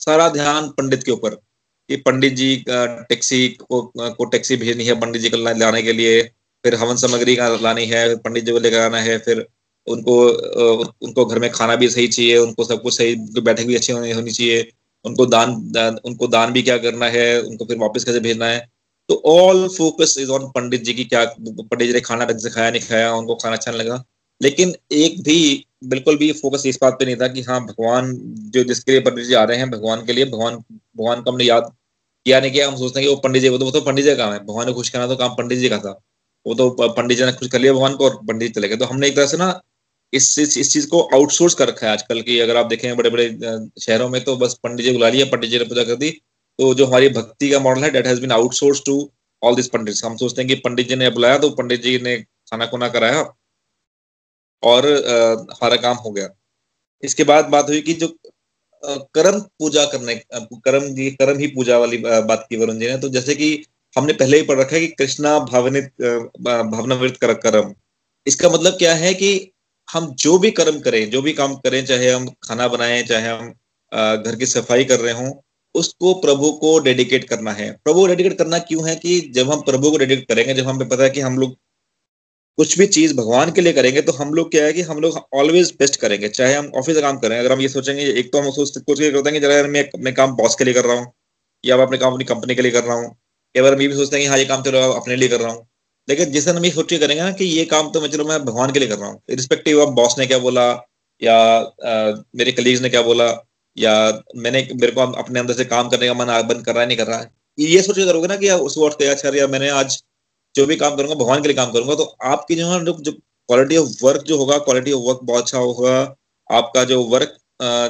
सारा ध्यान पंडित के ऊपर कि पंडित जी टैक्सी को, को टैक्सी भेजनी है पंडित जी को लाने के लिए फिर हवन सामग्री का लानी है पंडित जी को लेकर आना है फिर उनको उनको घर में खाना भी सही चाहिए उनको सब कुछ सही बैठक भी अच्छी होनी होनी चाहिए उनको दान, दान उनको दान भी क्या करना है उनको फिर वापस कैसे भेजना है? तो all focus is on pandit ji की क्या पंडित जी ने खाना ढंग से खाया नहीं खाया उनको खाना अच्छा नहीं लगा। लेकिन एक भी बिल्कुल भी फोकस इस बात पे नहीं था कि हाँ भगवान जो जिसके लिए पंडित जी आ रहे हैं भगवान के लिए भगवान भगवान को हमने याद किया नहीं किया हम सोचते हैं कि वो पंडित जी वो तो वो तो पंडित जी का काम है भगवान ने खुश करना तो काम पंडित जी का था। वो तो पंडित जी ने खुश कर लिया भगवान को और पंडित जी चले गए। तो हमने एक तरह से ना इस इस, चीज़ को आउटसोर्स कर रखा है आजकल की अगर आप देखें बड़े बड़े शहरों में तो बस पंडित जी बुला लिया पंडित जी ने पूजा कर दी तो जो हमारी भक्ति का मॉडल है that has been outsource to all this pandit. हम सोचते हैं कि पंडित जी ने बुलाया तो पंडित जी ने खाना खुना कराया और हमारा काम हो गया। इसके बाद बात हुई कि जो कर्म पूजा करने कर्म जी कर्म ही पूजा वाली बात की वरुण जी ने। तो जैसे कि हमने पहले ही पढ़ रखा है कि कृष्णा भावनित भावनावृत कर कर्म। इसका मतलब क्या है कि हम जो भी कर्म करें, जो भी काम करें, चाहे हम खाना बनाएँ, चाहे हम घर की सफ़ाई कर रहे हों, उसको प्रभु को डेडिकेट करना है। प्रभु को डेडिकेट करना क्यों है कि जब हम प्रभु को डेडिकेट करेंगे, जब हमें पता है कि हम लोग कुछ भी चीज़ भगवान के लिए करेंगे तो हम लोग क्या है कि हम लोग ऑलवेज बेस्ट करेंगे। चाहे हम ऑफ़िस का काम करें, अगर हम ये सोचेंगे, एक तो हम सोच कुछ ये करते हैं जरा मैं अपने काम बॉस के लिए कर रहा हूँ, या मैं अपने काम अपनी कंपनी के लिए कर रहा हूँ कई बार हम ये भी सोचते हैं कि हाँ ये काम चलो, अपने लिए कर रहा हूँ। लेकिन जिस हम ये सोच के करेंगे ना कि ये काम तो मैं चलो मैं भगवान के लिए कर रहा हूँ। रिस्पेक्टिव ऑफ़ बॉस ने क्या बोला या आ, मेरे कलीग्स ने क्या बोला या मैंने मेरे को अपने अंदर से काम करने का मन बंद कर रहा है नहीं कर रहा है ये सोच के करोगे ना कि उस वक्त अच्छा या मैंने आज जो भी काम करूँगा भगवान के लिए काम करूँगा तो आपकी जो है जो क्वालिटी ऑफ़ वर्क जो होगा क्वालिटी ऑफ़ वर्क बहुत अच्छा होगा आपका जो वर्क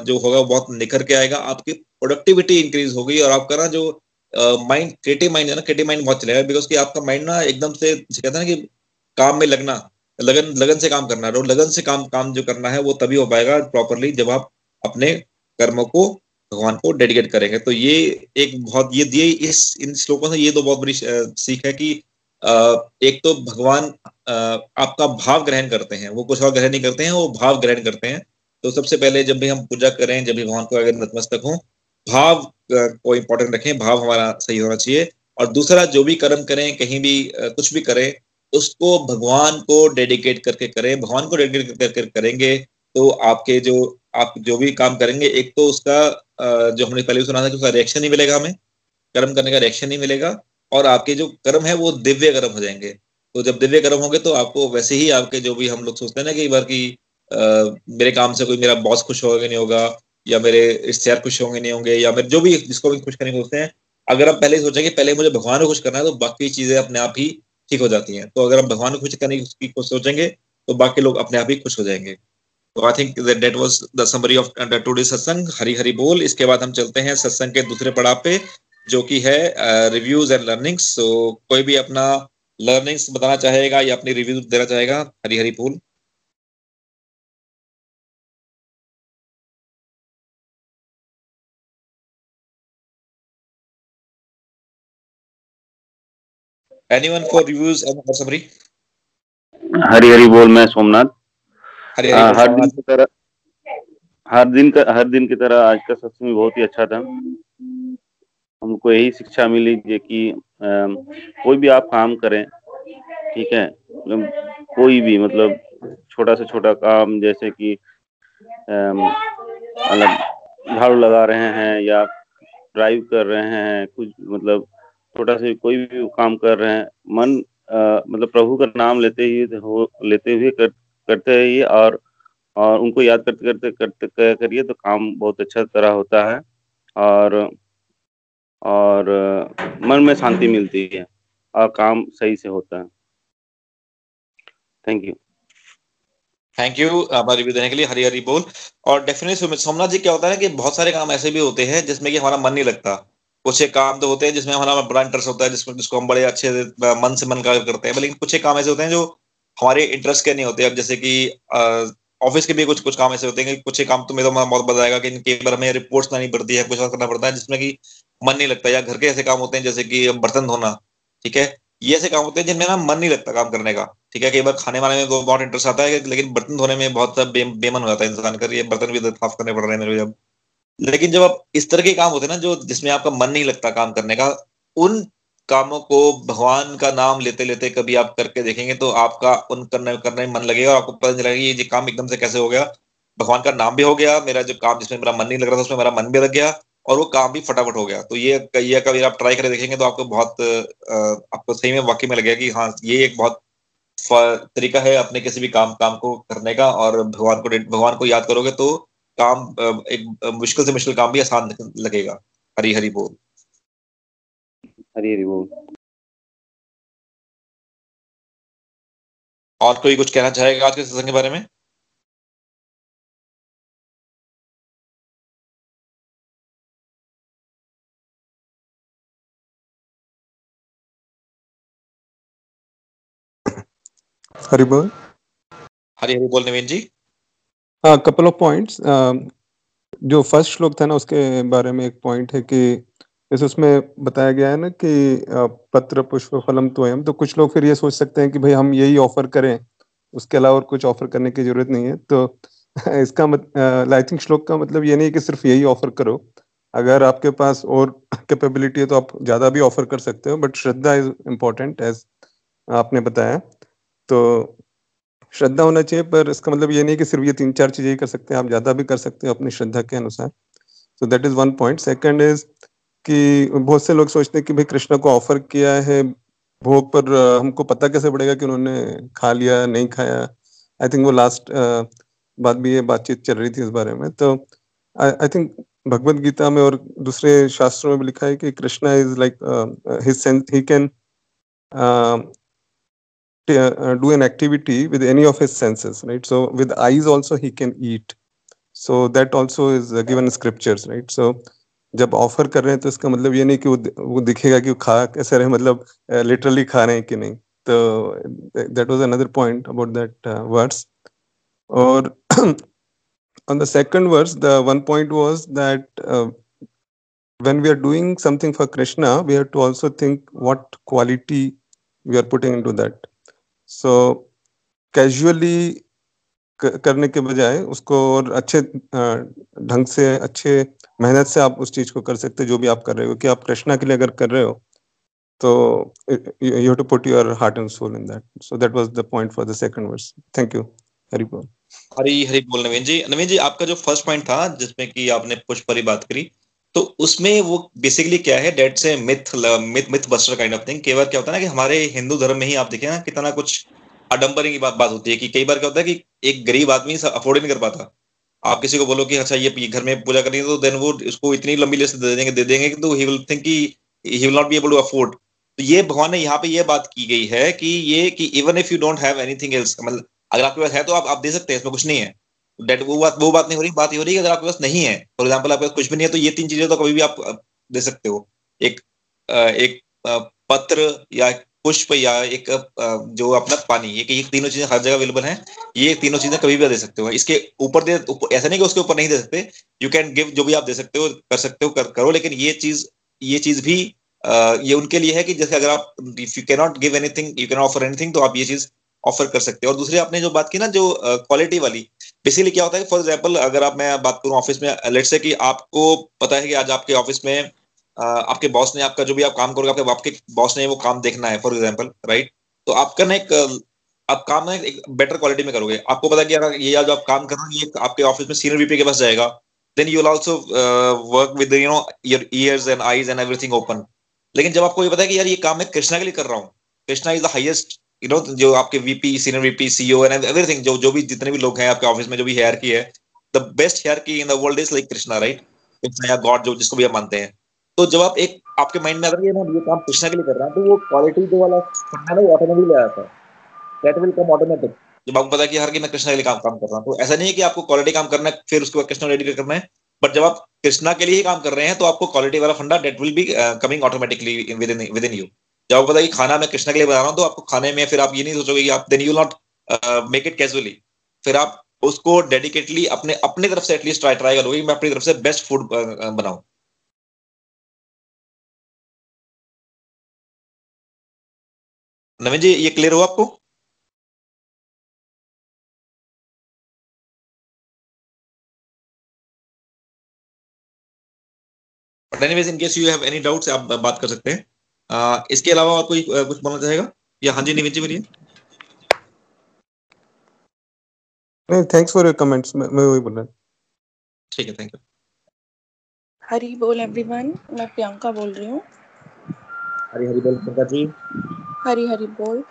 जो होगा बहुत निखर के आएगा आपकी प्रोडक्टिविटी इंक्रीज होगी और आपका ना जो माइंड क्रिएटिव माइंड है ना क्रिएटिव माइंड बहुत चलेगा बिकॉज़ कि आपका माइंड ना एकदम से कहते हैं ना कि काम में लगना, लगन लगन से काम करना है और लगन से काम काम जो करना है, वो तभी हो पाएगा प्रॉपरली जब आप अपने कर्मों को, भगवान को डेडिकेट करेंगे। तो ये एक बहुत, ये ये इस, इन श्लोकों से ये तो बहुत बड़ी सीख है कि एक तो भगवान आपका भाव ग्रहण करते हैं, वो कुछ और ग्रहण नहीं करते हैं, वो भाव ग्रहण करते हैं। तो सबसे पहले जब भी हम पूजा करें, जब भी भगवान को अगर नतमस्तक हो भाव को इंपॉर्टेंट रखें, भाव हमारा सही होना चाहिए। और दूसरा, जो भी कर्म करें, कहीं भी कुछ भी करें, उसको भगवान को डेडिकेट करके करें, भगवान को डेडिकेट करके करेंगे तो आपके जो, आप जो भी काम करेंगे, एक तो उसका जो हमने पहले सुना था कि उसका रिएक्शन नहीं मिलेगा हमें, कर्म करने का रिएक्शन नहीं मिलेगा, और आपके जो कर्म है, वो दिव्य कर्म हो जाएँगे। तो जब दिव्य कर्म होंगे तो आपको वैसे ही आपके जो भी हम लोग सोचते हैं ना, कई बार की मेरे काम से कोई मेरा बॉस खुश होगा नहीं होगा या मेरे रिश्तेदार खुश होंगे, नहीं होंगे, या मेरे जो भी जिसको भी खुश करने सोचते हैं, अगर आप पहले सोचेंगे, पहले मुझे भगवान को खुश करना है तो बाकी चीज़ें अपने आप ही ठीक हो जाती हैं। तो अगर हम भगवान को खुश करने की सोचेंगे तो बाकी लोग अपने आप ही खुश हो जाएँगे। तो I think that was the summary of today satsang Hari Hari बोल इसके बाद हम चलते हैं सत्संग के दूसरे पड़ाव पे, जो कि है रिव्यूज़ एंड लर्निंग्स सो कोई भी अपना लर्निंग्स बताना चाहेगा या अपनी रिव्यू देना चाहेगा Hari Hari anyone for reviews and summary Hari Hari बोल मैं सोमनाथ। हरी दिन की तरह हर दिन का हर दिन की तरह आज का सत्संग बहुत ही अच्छा था। हमको यही शिक्षा मिली है कि कोई भी आप काम करें ठीक है? मतलब कोई भी मतलब छोटा से छोटा काम जैसे कि अलग झाड़ू लगा रहे हैं या ड्राइव कर रहे हैं कुछ मतलब छोटा से कोई भी काम कर रहे हैं मन आ, मतलब प्रभु का नाम लेते ही हो लेते हुए कर, करते रहिए और और उनको याद करते करते करते करिए तो काम बहुत अच्छा तरह होता है और और मन में शांति मिलती है और काम सही से होता है। थैंक यू थैंक यू हमारा रिव्यू देने के लिए हरी हरी बोल। और डेफिनेटली सोमनाथ जी क्या होता है ना कि बहुत सारे काम ऐसे भी होते हैं जिसमें कि हमारा मन नहीं लगता। कुछ एक काम तो होते हैं जिसमें हमारा बड़ा इंटरेस्ट होता है, जिसमें जिसको हम बड़े अच्छे मन से मन का करते हैं। लेकिन कुछ एक काम ऐसे होते हैं जो हमारे इंटरेस्ट के नहीं होते। अब जैसे कि ऑफ़िस के भी कुछ कुछ काम ऐसे होते हैं कि कुछ एक काम तो मेरा बहुत बताएगा कि इनके बार हमें रिपोर्ट्स लानी पड़ती है, कुछ और करना पड़ता है जिसमें कि मन नहीं लगता। या घर के ऐसे काम होते हैं जैसे कि बर्तन धोना, ठीक है? ये ऐसे काम होते हैं जिनमें ना मन नहीं लगता काम करने का, ठीक है? कई बार खाने वाने में तो बहुत इंटरेस्ट आता है, लेकिन बर्तन धोने में बहुत बेमन हो जाता है इंसान कर ये बर्तन भी साफ़ करने पड़ रहे हैं मेरे जब। लेकिन जब आप इस तरह के काम होते हैं ना, जो जिसमें आपका मन नहीं लगता काम करने का, उन कामों को भगवान का नाम लेते लेते कभी आप करके देखेंगे तो आपका उन करने करने में मन लगेगा और आपको पता नहीं लगेगा ये काम एकदम से कैसे हो गया। भगवान का नाम भी हो गया, मेरा जो काम जिसमें मेरा मन नहीं लग रहा था, उसमें मेरा मन भी लग गया और वो काम भी फटाफट हो गया। तो ये ये कभी आप ट्राई करके देखेंगे तो आपको बहुत आपको सही में वाकई में लगेगा कि हाँ ये एक बहुत तरीका है अपने किसी भी काम काम को करने का और भगवान को भगवान को याद करोगे तो काम एक मुश्किल से मुश्किल काम भी आसान लगेगा। हरी हरी बोल। हरी हरी बोल। और कोई कुछ कहना चाहेगा आज के सत्संग के बारे में? हरी बोल। हरी हरी बोल नवीन जी। हाँ कपल ऑफ़ पॉइंट्स जो फ़र्स्ट श्लोक था ना, उसके बारे में एक पॉइंट है कि जैसे उसमें बताया गया है ना कि पत्र पुष्प फलम तो तो कुछ लोग फिर ये सोच सकते हैं कि भाई हम यही ऑफ़र करें, उसके अलावा और कुछ ऑफ़र करने की ज़रूरत नहीं है तो इसका मत आई थिंक श्लोक का मतलब ये नहीं है कि सिर्फ़ यही ऑफ़र करो, अगर आपके पास और कैपेबिलिटी है तो आप ज़्यादा भी ऑफ़र कर सकते हो but shraddha is important as आपने बताया तो श्रद्धा होना चाहिए, पर इसका मतलब ये नहीं कि सिर्फ़ ये तीन चार चीज़ें ही कर सकते हैं, आप ज़्यादा भी कर सकते हो अपनी श्रद्धा के अनुसार। So that is one point second is कि बहुत से लोग सोचते हैं कि भाई कृष्ण को ऑफ़र किया है, भोग पर हमको पता कैसे पड़ेगा कि उन्होंने खा लिया, नहीं खाया? आई थिंक वो लास्ट बात भी ये बातचीत चल रही थी इस बारे में। तो आई थिंक भगवत गीता में और दूसरे शास्त्रों में भी लिखा है कि Krishna is like he can do an activity with any of his senses right so with eyes also he can eat so that also is given in scriptures right so जब ऑफर कर रहे हैं तो इसका मतलब ये नहीं कि वो वो दिखेगा कि वो खा कैसे रहे मतलब लिटरली खा रहे हैं कि नहीं तो that was another point about that words और on the second verse the one point was that uh, when we are doing something for krishna we have to also think what quality we are putting into that So, casually करने के बजाय उसको और अच्छे ढंग से, अच्छे मेहनत से आप उस चीज़ को कर सकते जो भी आप कर रहे हो। कि आप कृष्णा के लिए अगर कर रहे हो तो you to put your heart and soul in that so that was the point for the second verse thank you Hari बोल हरी हरी बोल नवीन जी नवीन जी आपका जो फ़र्स्ट पॉइंट था, जिसमें कि आपने पुष्प पर बात करी तो उसमें वो बेसिकली क्या है डेट से myth myth myth buster kind of thing केवल क्या होता है ना कि हमारे हिंदू धर्म में ही आप देखें ना, कितना कुछ आडम्बरी की बात बात होती है कि कई बार क्या होता है कि एक गरीब आदमी अफोर्ड नहीं कर पाता। आप किसी को बोलो कि अच्छा ये घर में पूजा करनी है तो देन वो इसको इतनी लंबी लिस्ट दे देंगे दे देंगे तो ही विल थिंक कि he will not be able to afford तो ये भगवान ने यहाँ पे ये बात की गई है कि ये, कि even if you don't have anything else मतलब अगर आपके पास है तो आप आप दे सकते हैं, इसमें कुछ नहीं है। डेट वो बात वो बात नहीं हो रही बात ये हो रही है अगर आपके पास नहीं है फॉर एग्ज़ाम्पल आपके पास कुछ भी नहीं है तो ये तीन चीज़ें तो कभी भी आप दे सकते हो। एक एक पत्र या पुष्प या एक जो अपना पानी ये ये तीनों चीज़ें हर जगह अवेलेबल हैं ये तीनों चीज़ें कभी भी दे सकते हो। इसके ऊपर दे ऐसा नहीं कि उसके ऊपर नहीं दे सकते यू कैन गिव जो भी आप दे सकते हो कर सकते हो कर, करो लेकिन ये चीज़ ये चीज़ भी ये उनके लिए है कि जैसे अगर आप if you can not give anything you can offer anything तो आप ये चीज़ ऑफ़र कर सकते हो। और दूसरी आपने जो बात की ना जो क्वालिटी वाली बेसिकली क्या होता है फॉर एग्ज़ाम्पल अगर आप, मैं बात करूँ ऑफ़िस में लेट से कि आपको पता है कि आज आपके ऑफ़िस में आपके बॉस ने आपका जो भी आप काम करोगे, आपके आपके बॉस ने वो काम देखना है फॉर एग्ज़ाम्पल राइट तो आपका ना एक, आप काम ना एक बेटर क्वालिटी में करोगे। आपको पता है कि अगर ये जो आप काम कर रहे हो, ये आपके ऑफ़िस में सीनियर वीपी के पास जाएगा then you will also work with you know your ears and eyes and everything open लेकिन जब आपको ये पता है कि यार ये काम मैं कृष्णा के लिए कर रहा हूँ, Krishna is the highest you know जो आपके VP senior VP CEO and everything जो जो भी जितने भी लोग हैं आपके ऑफ़िस में, जो भी हेयर की है द बेस्ट हेयर की in the world is like Krishna right Krishna god जो, जिसको भी आप मानते हैं। तो जब आप एक, आपके माइंड में अगर ये ना ये काम कृष्णा के लिए कर रहा है तो वो क्वालिटी जो वाला करना ना वो ऑटोमेटिकली आ जाता है। दैट विल कम ऑटोमेटिक जब आपको पता है कि हर की मैं कृष्णा के लिए काम काम कर रहा हूँ तो ऐसा नहीं है कि आपको क्वालिटी काम करना है, फिर उसके बाद कृष्णा रेडी करना है बट जब आप कृष्णा के लिए ही काम कर रहे हैं तो आपको क्वालिटी वाला फंडा that will be coming automatically within within you आपको पता खाना मैं कृष्णा के लिए बना रहा हूँ तो आपको खाने में फिर आप ये नहीं सोचोगे कि आप then you not make it casually फिर आप उसको डेडिकेटली अपने, अपनी तरफ़ से एटलीस्ट ट्राई ट्राई करोगे मैं अपनी तरफ़ से बेस्ट फ़ूड बनाऊँ। नवीन जी, ये क्लियर हो आपको? Anyways in case you have any doubts आप बात कर सकते हैं। Uh, इसके अलावा और कोई कुछ बोलना चाहेगा? या हाँ जी निविन जी बोलिए। नहीं थैंक्स फॉर योर कमेंट्स मैं वही बोल रहा हूँ। ठीक है थैंक यू हरी बोल एवरीवन मैं प्रियंका बोल रही हूँ। हरी हरी बोल प्रियंका जी। हरी हरी बोल।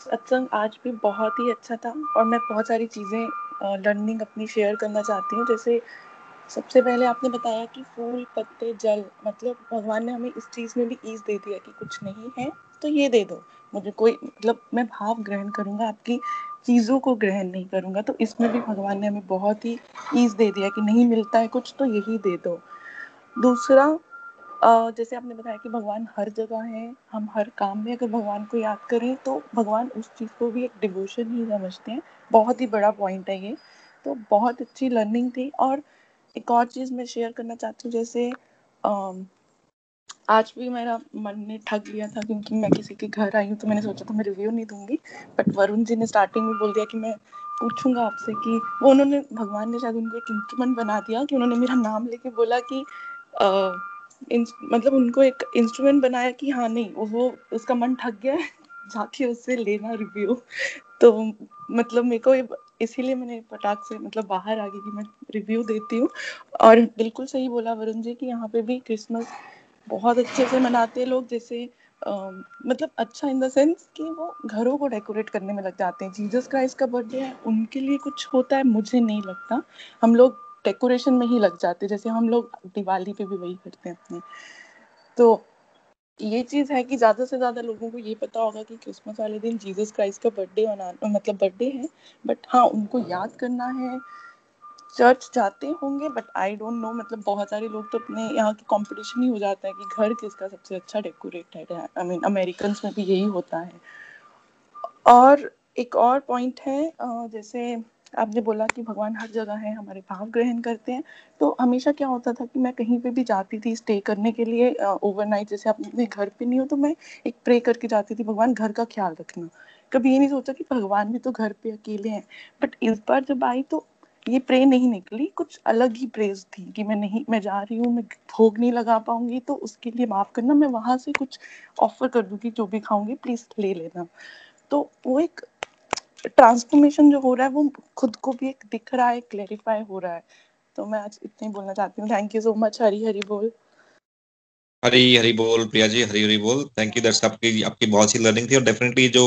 सत्संग आज भी बहुत ही अच्छा था और मैं बहुत सारी चीज़ें लर्निंग अपनी शेयर करना चाहती हूँ। जैसे सबसे पहले आपने बताया कि फूल, पत्ते, जल मतलब भगवान ने हमें इस चीज़ में भी ईज दे दिया कि कुछ नहीं है तो ये दे दो। मुझे कोई मतलब मैं भाव ग्रहण करूँगा, आपकी चीज़ों को ग्रहण नहीं करूँगा तो इसमें भी भगवान ने हमें बहुत ही ईज दे दिया कि नहीं मिलता है कुछ तो यही दे दो। दूसरा जैसे आपने बताया कि भगवान हर जगह है, हम हर काम में अगर भगवान को याद करें तो भगवान उस चीज़ को भी एक डिवोशन ही समझते हैं। बहुत ही बड़ा पॉइंट है ये। तो बहुत अच्छी लर्निंग थी और एक और चीज़ मैं शेयर करना चाहती हूँ जैसे आज भी मेरा मन ने ठग लिया था क्योंकि मैं किसी के घर आई हूँ तो मैंने सोचा था मैं रिव्यू नहीं दूँगी बट वरुण जी ने स्टार्टिंग में बोल दिया कि मैं पूछूँगा आपसे कि वो उन्होंने भगवान ने शायद उनको एक इंस्ट्रूमेंट बना दिया कि उन्होंने मेरा नाम लेके बोला कि आ, मतलब उनको एक इंस्ट्रूमेंट बनाया कि हाँ नहीं वो उसका मन ठग गया जाके उससे लेना रिव्यू तो मतलब मेरे को इसीलिए मैंने पटाख से मतलब बाहर आ गई कि मैं रिव्यू देती हूँ। और बिल्कुल सही बोला वरुण जी कि यहाँ पे भी क्रिसमस बहुत अच्छे से मनाते हैं लोग जैसे Uh, मतलब अच्छा इन द सेंस कि वो घरों को डेकोरेट करने में लग जाते हैं। जीसस क्राइस्ट का बर्थडे है उनके लिए कुछ होता है मुझे नहीं लगता। हम लोग डेकोरेशन में ही लग जाते जैसे हम लोग दिवाली पे भी वही करते हैं अपने। तो ये चीज़ है कि ज़्यादा से ज़्यादा लोगों को ये पता होगा कि क्रिसमस वाले दिन जीसस क्राइस्ट का बर्थडे मना मतलब बर्थडे है, बट हाँ उनको याद करना है। चर्च जाते होंगे, बट आई डोंट नो मतलब बहुत सारे लोग तो अपने यहाँ के कंपटीशन ही हो जाता है कि घर किसका सबसे अच्छा डेकोरेटेड है। आई मीन अमेरिकन में भी यही होता है। और एक और पॉइंट है जैसे आपने बोला कि भगवान हर जगह है, हमारे भाव ग्रहण करते हैं। तो हमेशा क्या होता था कि मैं कहीं पे भी जाती थी स्टे करने के लिए ओवरनाइट जैसे अपने घर पे नहीं हो तो मैं एक प्रे करके जाती थी, भगवान घर का ख्याल रखना। कभी ये नहीं सोचा कि भगवान भी तो घर पे अकेले हैं। बट इस बार जब आई तो ये प्रे नहीं निकली, कुछ अलग ही प्रेज थी कि मैं नहीं, मैं जा रही हूँ, मैं भोग नहीं लगा पाऊँगी तो उसके लिए माफ़ करना, मैं वहाँ से कुछ ऑफ़र कर दूँगी, जो भी खाऊँगी प्लीज़ ले लेना। तो वो एक ट्रांसफॉर्मेशन जो हो रहा है, वो खुद को भी एक दिख रहा है क्लेरिफाई हो रहा है। तो मैं आज इतना ही बोलना चाहती हूँ। Thank you so much Hari Hari बोल। हरी हरी बोल, प्रिया जी, हरी हरी बोल। थैंक यू दर्शक आपकी आपकी बहुत सी लर्निंग थी और डेफिनेटली जो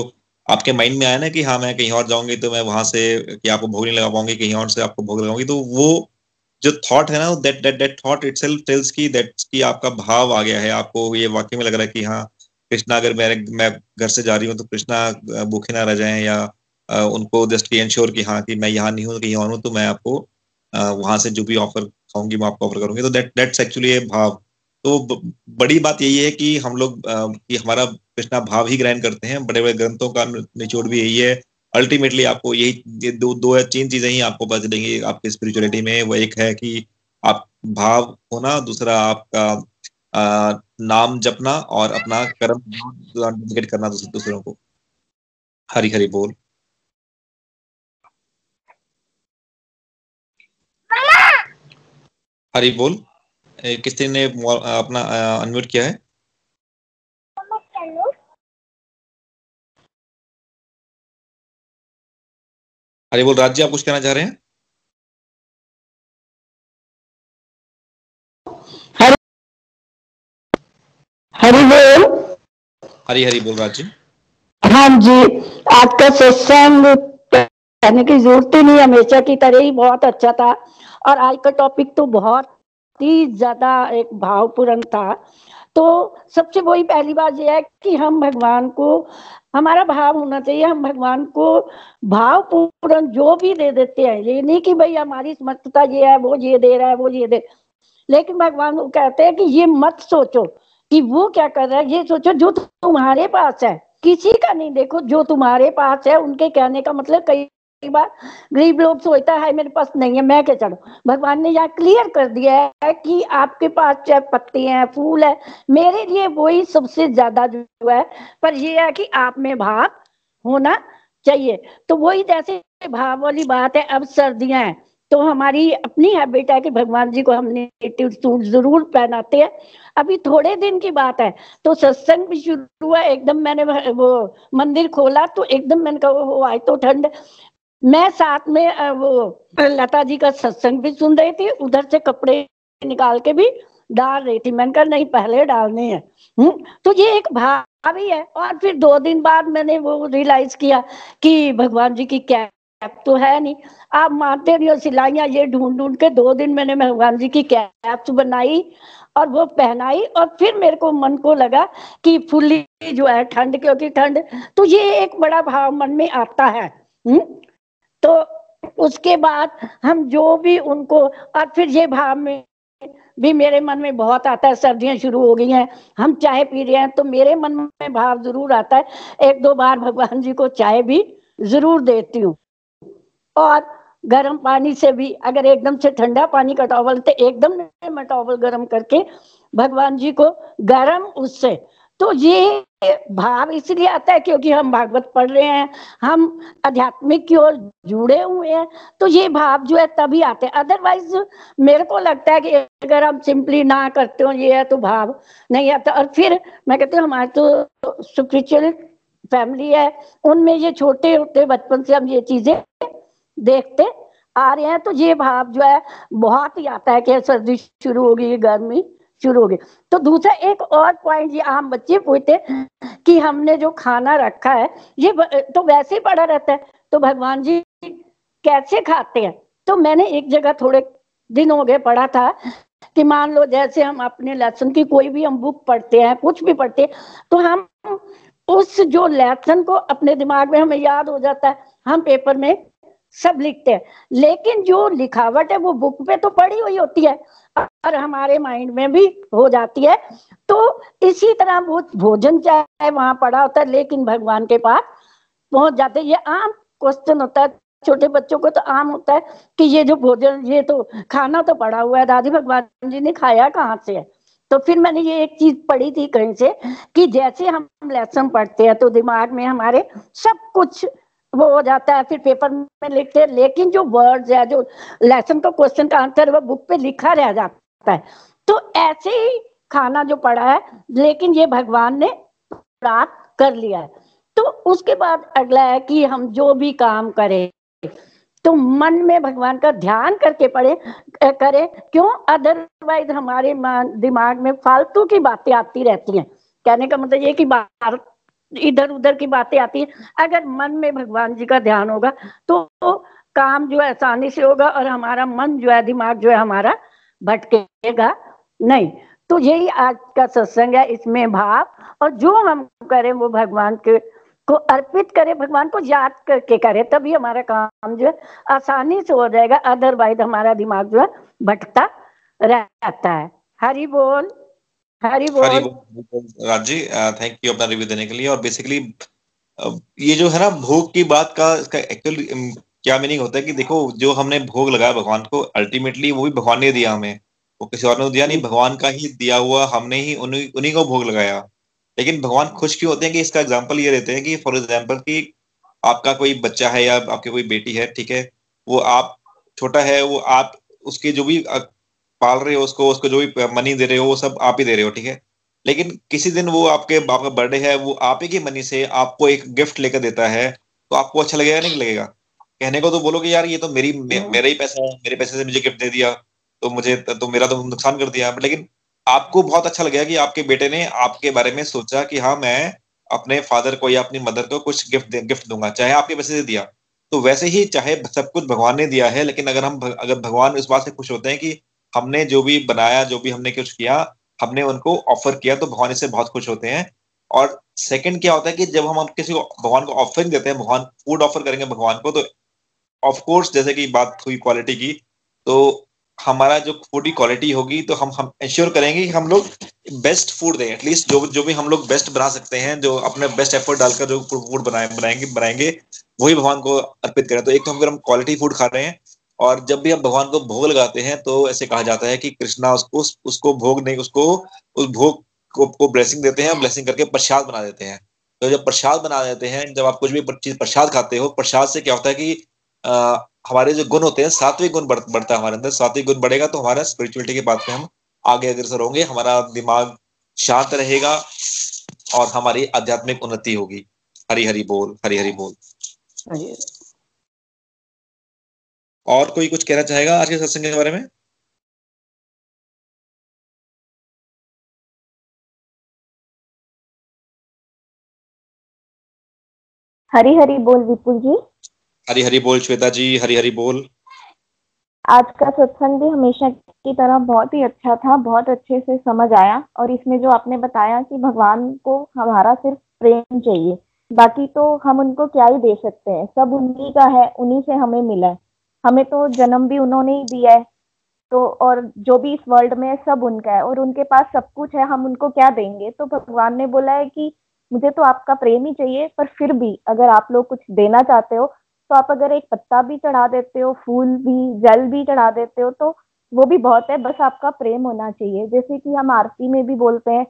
आपके माइंड में आया ना कि हाँ मैं कहीं और जाऊँगी तो मैं वहाँ से कि आपको भोग नहीं लगा पाऊँगी, कहीं और से आपको भोग लगाऊँगी तो वो जो थॉट है ना that that that thought itself tells की दैट की आपका भाव आ गया है। आपको ये वाकई में लग रहा है कि हाँ कृष्णा अगर मैं मैं घर से जा रही हूँ तो कृष्णा भूखे ना रह जाए या उनको जस्ट इंश्योर कि हाँ कि मैं यहाँ नहीं हूँ कहीं और हूँ तो मैं आपको वहाँ से जो भी ऑफ़र खाऊँगी मैं आपको ऑफ़र करूँगी। तो दैट दैट्स एक्चुअली भाव। तो बड़ी बात यही है कि हम लोग कि हमारा कृष्णा भाव ही ग्रहण करते हैं। बड़े बड़े ग्रंथों का निचोड़ भी यही है। अल्टीमेटली आपको यही दो दो या तीन चीज़ें ही आपको पता चलेंगी आपकी स्पिरिचुअलिटी में। वो एक है कि आप भाव होना दूसरा आपका आ, नाम जपना और अपना कर्म डेडिकेट करना दूसरों को। हरी हरी बोल। हरी बोल। किसी ने अपना अनम्यूट किया है? हरी बोल राज्य आप कुछ कहना चाह रहे हैं? हरी बोल। हरी हरी बोल राज्य। हाँ जी आपका सत्संग कहने की ज़रूरत ही नहीं, हमेशा की तरह ही बहुत अच्छा था। और आज का टॉपिक तो बहुत ही ज़्यादा एक भावपूर्ण था। तो सबसे वही पहली बात यह है कि हम भगवान को, हमारा भाव होना चाहिए, हम भगवान को भाव पूर्ण जो भी दे देते हैं, ये नहीं कि भाई हमारी समर्थता ये है, वो ये दे रहा है, वो ये दे। लेकिन भगवान को कहते हैं कि ये मत सोचो कि वो क्या कर रहा है, ये सोचो जो तुम्हारे पास है। किसी का नहीं देखो, जो तुम्हारे पास है, उनके कहने का मतलब कई बार, गरीब लोग सोचता है, मेरे पास नहीं है, मैं क्या चढ़ू? भगवान ने यहाँ क्लियर कर दिया है कि आपके पास चाहे पत्ते हैं, फूल है, मेरे लिए वही सबसे ज़्यादा जो है, पर ये है कि आप में भाव होना चाहिए। तो वही जैसे भाव वाली बात है, अब सर्दियाँ हैं तो हमारी अपनी हैबिट है कि भगवान जी को हम नेटिव सूट ज़रूर पहनाते हैं। अभी थोड़े दिन की बात है तो सत्संग भी शुरू हुआ, एकदम मैंने वो मंदिर खोला तो एकदम मैंने कहा वो आज तो ठंड मैं साथ में वो लता जी का सत्संग भी सुन रही थी, उधर से कपड़े निकाल के भी डाल रही थी। मैंने कहा, नहीं, पहले डालने हैं। हम्म तो ये एक भाव ही है और फिर दो दिन बाद मैंने वो रियलाइज़ किया कि भगवान जी की कैप तो है नहीं। आप मानते नहीं हो, सिलाइयाँ ये ढूंढ ढूंढ के दो दिन मैंने भगवान जी की कैप्स बनाई और वो पहनाई, और फिर मेरे को मन को लगा कि फुल्ली जो है ठंड, क्योंकि ठंड तो ये एक बड़ा भाव मन में आता है। हुँ? तो उसके बाद हम जो भी उनको, और फिर ये भाव में भी मेरे मन में बहुत आता है, सर्दियाँ शुरू हो गई हैं, हम चाय पी रहे हैं तो मेरे मन में भाव ज़रूर आता है, एक दो बार भगवान जी को चाय भी ज़रूर देती हूँ। और गर्म पानी से भी, अगर एकदम से ठंडा पानी का टॉवल तो एकदम मैं टॉवल गर्म करके भगवान जी को गर्म उससे तो ये भाव इसलिए आता है क्योंकि हम भागवत पढ़ रहे हैं, हम आध्यात्मिक की ओर जुड़े हुए हैं तो ये भाव जो है तभी आते हैं। अदरवाइज़ मेरे को लगता है कि अगर हम सिंपली ना करते हो, ये है तो भाव नहीं आता। और फिर मैं कहती हूँ, हमारे तो स्पिरिचुअल फैमिली है, उनमें ये छोटे होते बचपन से हम ये चीज़ें देखते आ रहे हैं तो ये भाव जो है बहुत ही आता है कि सर्दी शुरू हो गई गर्मी। शुरू हो गई। तो दूसरा एक और पॉइंट ये आम बच्चे पूछते कि हमने जो खाना रखा है, ये तो वैसे ही पड़ा रहता है। तो भगवान जी कैसे खाते हैं? तो मैंने एक जगह थोड़े दिन हो गए पढ़ा था कि मान लो जैसे हम अपने लेसन की कोई भी हम बुक पढ़ते हैं, कुछ भी पढ़ते हैं तो हम उस जो लेसन को अपने दिमाग में हमें याद हो जाता है। हम पेपर में सब लिखते हैं। लेकिन जो लिखावट है वो बुक पे तो पढ़ी हुई होती है। और हमारे माइंड में भी हो जाती है। तो इसी तरह वो भोजन चाहे वहाँ पड़ा होता है लेकिन भगवान के पास पहुँच जाते। ये आम क्वेश्चन होता है, छोटे बच्चों को तो आम होता है कि ये जो भोजन, ये तो खाना तो पड़ा हुआ है, दादी भगवान जी ने खाया कहाँ से है? तो फिर मैंने ये एक चीज़ पढ़ी थी कहीं से कि जैसे हम लेसन पढ़ते हैं तो दिमाग में हमारे सब कुछ वो हो जाता है, फिर पेपर में लिखते हैं। लेकिन जो वर्ड्स है जो लेसन का क्वेश्चन का आंसर वो बुक पे लिखा रह जाता है। तो ऐसे ही खाना जो पढ़ा है, लेकिन ये भगवान ने प्राप्त कर लिया है। तो उसके बाद अगला है कि हम जो भी काम करें तो मन में भगवान का ध्यान करके पढ़े करें। क्यों? अदरवाइज़ हमारे दिमाग में फालतू की बातें आती रहती हैं। कहने का मतलब ये कि बात इधर उधर की बातें आती है। अगर मन में भगवान जी का ध्यान होगा तो काम जो है आसानी से होगा और हमारा मन जो है, दिमाग जो है हमारा भटकेगा नहीं। तो यही आज का सत्संग है, इसमें भाव और जो हम करें वो भगवान के को अर्पित करें, भगवान को याद करके करें, तभी हमारा काम जो है आसानी से हो जाएगा अदरवाइज़ हमारा दिमाग जो है भटकता रहता है। हरि बोल। हरी बोल राज जी थैंक यू अपना रिव्यू देने के लिए। और बेसिकली ये जो है ना भोग की बात का इसका एक्चुअल क्या मीनिंग होता है कि देखो जो हमने भोग लगाया भगवान को अल्टीमेटली वो भी भगवान ने दिया हमें। वो किसी और ने दिया नहीं भगवान का ही दिया हुआ हमने ही उन्हीं उन्हीं को भोग लगाया। लेकिन भगवान खुश क्यों होते हैं कि इसका एग्ज़ाम्पल ये रहते हैं कि फॉर एग्ज़ाम्पल कि आपका कोई बच्चा है या आपकी कोई बेटी है ठीक है वो आप छोटा है वो आप उसके जो भी पाल रहे हो उसको उसको जो भी मनी दे रहे हो वो सब आप ही दे रहे हो ठीक है? लेकिन किसी दिन वो आपके बाप का बर्थडे है वो आप ही की मनी से आपको एक गिफ्ट लेकर देता है तो आपको अच्छा लगेगा नहीं लगेगा? कहने को तो बोलोगे यार ये तो मेरी मे, हाँ। मेरा ही पैसा है मेरे पैसे से मुझे गिफ्ट दे दिया तो मुझे तो मेरा तो नुकसान कर दिया। लेकिन आपको बहुत अच्छा लगेगा कि आपके बेटे ने आपके बारे में सोचा कि हाँ मैं अपने फादर को या अपनी मदर को कुछ गिफ्ट गिफ्ट दूँगा चाहे आपके पैसे से दिया। तो वैसे ही चाहे सब कुछ भगवान ने दिया है लेकिन अगर हम अगर भगवान इस बात से खुश होते हैं कि हमने जो भी बनाया, जो भी हमने कुछ किया, हमने उनको ऑफ़र किया तो भगवान इससे बहुत खुश होते हैं। और सेकंड क्या होता है कि जब हम किसी को, भगवान को ऑफ़र देते हैं, भगवान फ़ूड ऑफ़र करेंगे भगवान को तो ऑफकोर्स जैसे कि बात हुई क्वालिटी की तो हमारा जो फ़ूड की क्वालिटी होगी तो हम हम इंश्योर करेंगे कि हम लोग बेस्ट फ़ूड दें। एटलीस्ट जो जो भी हम लोग बेस्ट बना सकते हैं, जो अपने बेस्ट एफर्ट डालकर जो फ़ूड बनाए, बनाएँगे बनाएँगे, वही भगवान को अर्पित करें। तो एक तो हम अगर हम क्वालिटी फ़ूड खा रहे हैं और जब भी हम भगवान को भोग लगाते हैं तो ऐसे कहा जाता है कि कृष्णा उसको उसको भोग नहीं उसको उस भोग को, को ब्लेसिंग देते हैं ब्लेसिंग करके प्रसाद बना देते हैं। तो जब प्रसाद बना देते हैं जब आप कुछ भी चीज़ प्रसाद खाते हो प्रसाद से क्या होता है कि आ, हमारे जो गुण होते हैं सात्विक गुण बढ़, बढ़ता है हमारे अंदर। सात्विक गुण बढ़ेगा तो हमारा स्पिरिचुअलिटी के बात में हम आगे अग्रसर होंगे हमारा दिमाग शांत रहेगा और हमारी आध्यात्मिक उन्नति होगी। हरी हरी बोल हरी हरी बोल और कोई कुछ कहना चाहेगा आज के सत्संग के बारे में? हरी हरी बोल विपुल जी। हरी हरी बोल श्वेता जी हरी हरी बोल। आज का सत्संग भी हमेशा की तरह बहुत ही अच्छा था बहुत अच्छे से समझ आया और इसमें जो आपने बताया कि भगवान को हमारा सिर्फ़ प्रेम चाहिए बाकी तो हम उनको क्या ही दे सकते हैं सब उन्हीं का है उन्हीं से हमें मिला है। हमें तो जन्म भी उन्होंने ही दिया है। तो और जो भी इस वर्ल्ड में है, सब उनका है और उनके पास सब कुछ है, हम उनको क्या देंगे? तो भगवान ने बोला है कि मुझे तो आपका प्रेम ही चाहिए, पर फिर भी अगर आप लोग कुछ देना चाहते हो तो आप अगर एक पत्ता भी चढ़ा देते हो, फूल भी, जल भी चढ़ा देते हो तो वो भी बहुत है, बस आपका प्रेम होना चाहिए। जैसे कि हम आरती में भी बोलते हैं,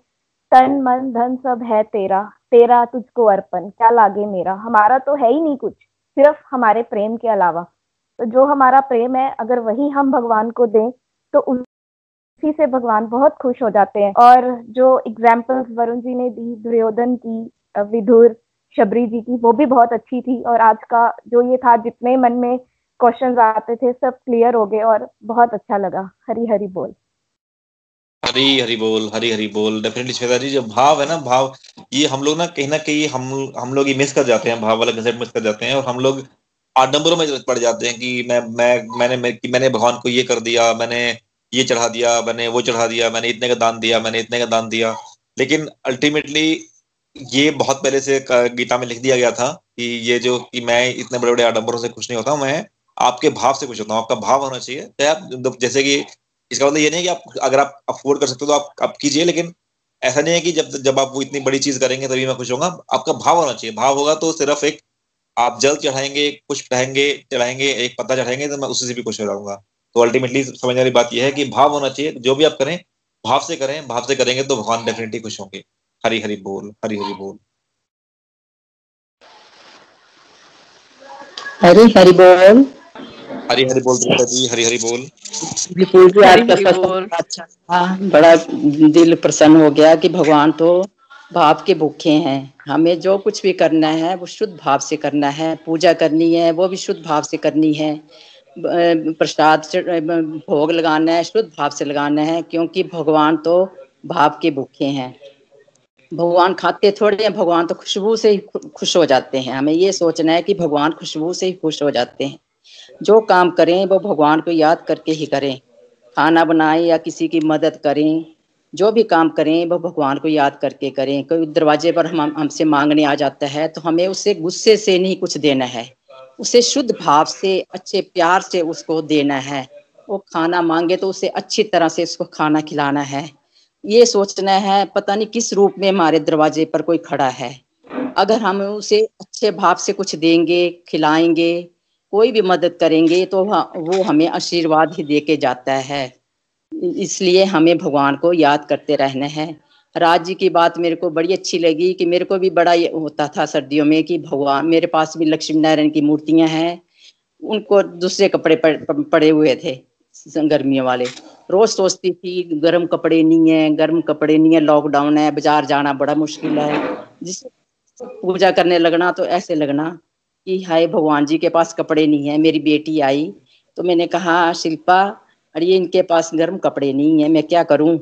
तन, मन, धन सब है तेरा तेरा तुझको अर्पण, क्या लागे मेरा? हमारा तो है ही नहीं कुछ, सिर्फ़ हमारे प्रेम के अलावा। तो जो हमारा प्रेम है, अगर वही हम भगवान को दें तो उसी से भगवान बहुत खुश हो जाते हैं। और जो एग्जाम्पल्स वरुण जी ने दी, दुर्योधन की विधुर, शबरी जी की, वो भी बहुत अच्छी थी। और आज का जो ये था, जितने मन में क्वेश्चंस आते थे, सब क्लियर हो गए और बहुत अच्छा लगा। हरी हरी बोल। हरी हरी बोल, हरी हरी बोल। डेफिनेटली श्वेता जी, जो भाव है ना, भाव, ये हम लोग ना, कहीं ना कहीं हम हम लोग ये मिस कर जाते हैं, भाव वाला कंसेप्ट मिस कर जाते हैं। और हम लोग आडम्बरों में पड़ जाते हैं कि मैं मैं मैंने मैं, कि मैंने भगवान को ये कर दिया मैंने ये चढ़ा दिया मैंने वो चढ़ा दिया मैंने इतने का दान दिया मैंने इतने का दान दिया। लेकिन अल्टीमेटली ये बहुत पहले से गीता में लिख दिया गया था कि ये जो कि मैं इतने बड़े बड़े आडम्बरों से खुश नहीं होता मैं आपके भाव से खुश होता हूँ आपका भाव होना चाहिए। चाहे आप जैसे कि इसका मतलब ये नहीं कि आप अगर आप अफोर्ड कर सकते हो तो आप आप कीजिए लेकिन ऐसा नहीं है कि जब जब आप वो इतनी बड़ी चीज़ करेंगे तभी मैं खुश होगा आपका भाव होना चाहिए। भाव होगा तो सिर्फ़ एक आप जल चढ़ाएँगे पुष्प चढ़ाएँगे चढ़ाएँगे एक पत्ता चढ़ाएँगे तो मैं उसी से भी खुश हो जाऊँगा तो अल्टीमेटली समझने वाली बात यह है कि भाव होना चाहिए जो भी आप करें भाव से करें भाव से करेंगे तो भगवान डेफिनेटली खुश होंगे। हरी हरी बोल हरी हरी बोल। हरी हरी बोल। हरी हरी बोल जी हरी हरी बोल। विपुल जी आपका अच्छा बड़ा दिल प्रसन्न हो गया कि भगवान तो भाव के भूखे हैं। हमें जो कुछ भी करना है, वो शुद्ध भाव से करना है। पूजा करनी है, वो भी शुद्ध भाव से करनी है। प्रसाद भोग लगाना है, शुद्ध भाव से लगाना है, क्योंकि भगवान तो भाव के भूखे हैं। भगवान खाते थोड़े हैं, भगवान तो खुशबू से ही खुश हो जाते हैं। हमें ये सोचना है कि भगवान खुशबू से ही खुश हो जाते हैं। जो काम करें, वो भगवान को याद करके ही करें। खाना बनाएँ या किसी की मदद करें जो भी काम करें, वो भगवान को याद करके करें। कोई दरवाजे पर हम, हमसे मांगने आ जाता है तो हमें उसे गुस्से से नहीं कुछ देना है। उसे शुद्ध भाव से, अच्छे प्यार से उसको देना है। वो खाना मांगे तो उसे अच्छी तरह से उसको खाना खिलाना है। ये सोचना है, पता नहीं किस रूप में हमारे दरवाजे पर कोई खड़ा है। अगर हम उसे अच्छे भाव से कुछ देंगे, खिलाएँगे, कोई भी मदद करेंगे तो वो हमें आशीर्वाद ही दे के जाता है। इसलिए हमें भगवान को याद करते रहना है। राज जी की बात मेरे को बड़ी अच्छी लगी कि मेरे को भी बड़ा होता था सर्दियों में कि भगवान, मेरे पास भी लक्ष्मी नारायण की मूर्तियाँ हैं। उनको दूसरे कपड़े पड़े हुए थे गर्मियों वाले। रोज सोचती थी, गर्म कपड़े नहीं है, गर्म कपड़े नहीं है लॉकडाउन है, बाज़ार जाना बड़ा मुश्किल है। जिस पूजा करने लगना तो ऐसे लगना कि हाय, भगवान जी के पास कपड़े नहीं है, मेरी बेटी आई। तो मैंने कहा, शिल्पा अरे इनके पास गर्म कपड़े नहीं है, मैं क्या करूँ?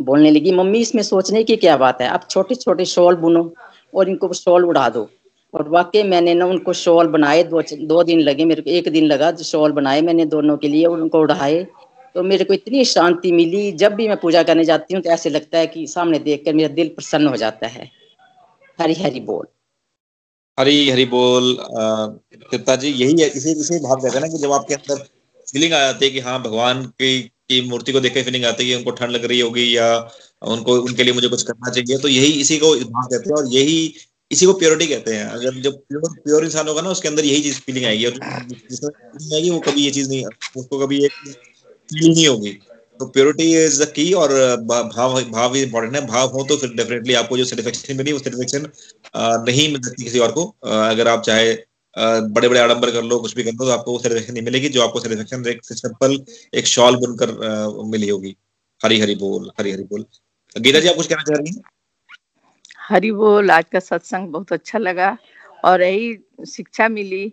बोलने लगी, मम्मी, इसमें सोचने की क्या बात है? आप छोटे छोटे शॉल बुनो और इनको शॉल उड़ा दो। और वाकई मैंने ना उनको शॉल बनाए, दो दो दिन लगे, मेरे को एक दिन लगा शॉल बनाए मैंने दोनों के लिए उनको उड़ाए। तो मेरे को इतनी शांति मिली, जब भी मैं पूजा करने जाती हूँ तो ऐसे लगता है कि सामने देख कर मेरा दिल प्रसन्न हो जाता है। हरी हरी बोल। हरी हरी बोल जी यही है, इसी इसी भाव हैं ना कि जब आपके अंदर फीलिंग आ जाती है कि हाँ भगवान की की मूर्ति को देख फीलिंग आती है उनको ठंड लग रही होगी या उनको, उनके लिए मुझे कुछ करना चाहिए। तो यही इसी को भाव कहते हैं और यही इसी को प्योरिटी कहते हैं। अगर जब प्योर प्योर इंसान होगा ना, उसके अंदर यही चीज़ फीलिंग आएगी। और जिसमें आएगी, वो कभी ये चीज़ नहीं, उसको कभी एक फीलिंग नहीं होगी। तो प्योरिटी इज़ द की और भाव भाव इंपॉर्टेंट है। भाव हो तो फिर डेफिनेटली आपको जो सेटिस्फेक्शन मिली, वो सेटिस्फेक्शन नहीं मिल सकती किसी और को। अगर आप चाहे बड़े बड़े आडंबर कर लो, कुछ भी कर लो तो आपको वो सेटिस्फेक्शन नहीं मिलेगी। जो आपको सेटिस्फेक्शन एक सिंपल एक शॉल बुनकर मिली होगी। हरी हरी बोल हरी हरी बोल। गीता जी, आप कुछ कहना चाह रही हैं? हरी बोल, आज का सत्संग बहुत अच्छा लगा और यही शिक्षा मिली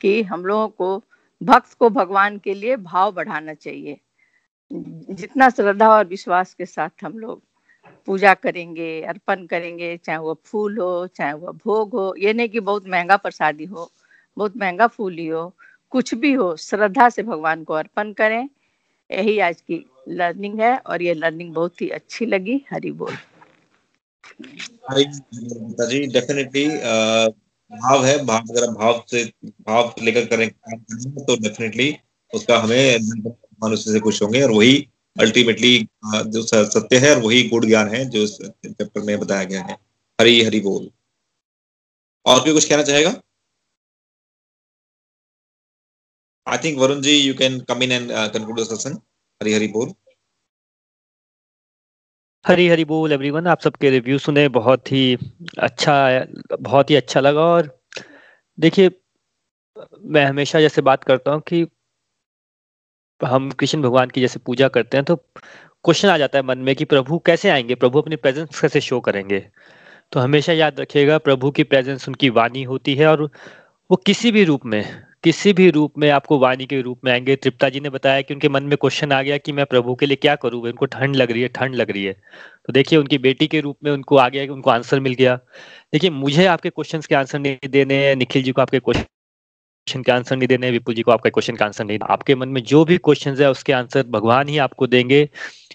कि हम लोगों को भक्त को भगवान के लिए भाव बढ़ाना चाहिए। जितना श्रद्धा और विश्वास के साथ हम लोग पूजा करेंगे, अर्पण करेंगे, चाहे वो फूल हो, चाहे वो भोग हो, ये नहीं कि बहुत महँगा प्रसादी हो बहुत महँगा फूल ही हो, कुछ भी हो, श्रद्धा से भगवान को अर्पण करें। यही आज की लर्निंग है और ये लर्निंग बहुत ही अच्छी लगी। हरि बोल। जी डेफिनेटली भाव है। भाव, अगर भाव से, भाव लेकर करें तो डेफिनेटली उसका हमें मनुष्य से खुश होंगे और वही अल्टीमेटली जो सत्य है और वही गुड ज्ञान है जो इस चैप्टर में बताया गया है। हरी हरी बोल। और भी कुछ कहना चाहेगा? I think Varun ji you can come in and conclude the session Hari Hari बोल हरी हरी बोल एवरीवन आप सबके रिव्यू सुने, बहुत ही अच्छा बहुत ही अच्छा लगा। और देखिए, मैं हमेशा जैसे बात करता हूँ कि हम कृष्ण भगवान की जैसे पूजा करते हैं तो क्वेश्चन आ जाता है मन में कि प्रभु कैसे आएँगे? प्रभु अपनी प्रेजेंस कैसे शो करेंगे? तो हमेशा याद रखिएगा, प्रभु की प्रेजेंस उनकी वाणी होती है और वो किसी भी रूप में किसी भी रूप में आपको वाणी के रूप में आएँगे। तृप्ता जी ने बताया कि उनके मन में क्वेश्चन आ गया कि मैं प्रभु के लिए क्या करूँ? उनको ठंड लग रही है, ठंड लग रही है। तो देखिए, उनकी बेटी के रूप में उनको आ गया उनको आंसर मिल गया। देखिए, मुझे आपके क्वेश्चन के आंसर नहीं देने हैं निखिल जी को आपके क्वेश्चन के आंसर नहीं देने, विपुल जी को आपका क्वेश्चन का आंसर नहीं आपके मन में जो भी क्वेश्चन है, उसके आंसर भगवान ही आपको देंगे।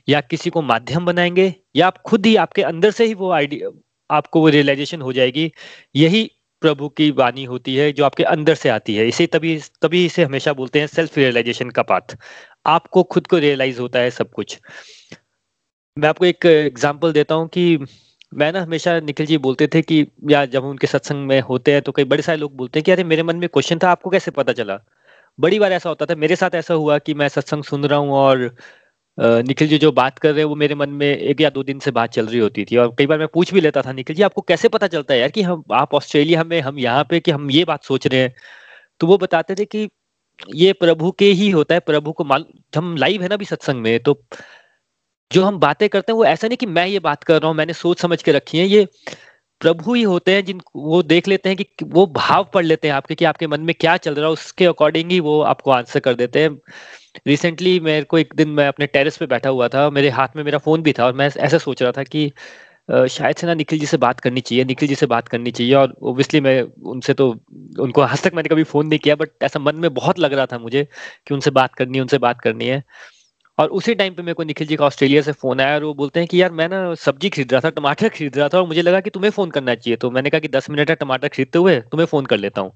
या किसी को माध्यम बनाएँगे, या आप खुद ही आपके अंदर से ही वो आइडिया आपको वो रियलाइजेशन हो जाएगी। यही प्रभु की वाणी होती है, जो आपके अंदर से आती है। इसे तभी तभी इसे हमेशा बोलते हैं सेल्फ रियलाइजेशन का पाथ आपको खुद को रियलाइज़ होता है सब कुछ। मैं आपको एक एग्जांपल देता हूँ कि मैं ना हमेशा निखिल जी बोलते थे कि या जब उनके सत्संग में होते हैं तो कई बड़े सारे लोग बोलते हैं कि, अरे, मेरे मन में क्वेश्चन था, आपको कैसे पता चला? बड़ी बार ऐसा होता था, मेरे साथ ऐसा हुआ कि मैं सत्संग सुन रहा हूँ और निखिल जी जो बात कर रहे हैं, वो मेरे मन में एक या दो दिन से बात चल रही होती थी और कई बार मैं पूछ भी लेता था, निखिल जी, आपको कैसे पता चलता है यार कि हम, आप ऑस्ट्रेलिया में, हम यहाँ पे कि हम ये बात सोच रहे हैं? तो वो बताते थे कि ये प्रभु के ही होता है, प्रभु को माल, हम लाइव है ना अभी सत्संग में तो जो हम बातें करते हैं, वो ऐसा नहीं कि मैं ये बात कर रहा हूँ, मैंने सोच समझ के रखी है, ये प्रभु ही होते हैं जिन, वो देख लेते हैं कि वो भाव पढ़ लेते हैं आपके, कि आपके मन में क्या चल रहा है, उसके अकॉर्डिंग ही वो आपको आंसर कर देते हैं। रिसेंटली मेरे को एक दिन मैं अपने टेरेस पे बैठा हुआ था, मेरे हाथ में मेरा फ़ोन भी था और मैं ऐसा सोच रहा था कि शायद से ना निखिल जी से बात करनी चाहिए, निखिल जी से बात करनी चाहिए और ओबियसली मैं उनसे तो उनको आज तक मैंने कभी फ़ोन नहीं किया बट ऐसा मन में बहुत लग रहा था मुझे कि उनसे बात करनी है, उनसे बात करनी है। और उसी टाइम पे मेरे को निखिल जी का ऑस्ट्रेलिया से फ़ोन आया और वो बोलते हैं कि यार मैं ना सब्ज़ी खरीद रहा था, टमाटर खरीद रहा था और मुझे लगा कि तुम्हें फ़ोन करना चाहिए। तो मैंने कहा कि दस मिनट है टमाटर खरीदते हुए तुम्हें फ़ोन कर लेता हूँ।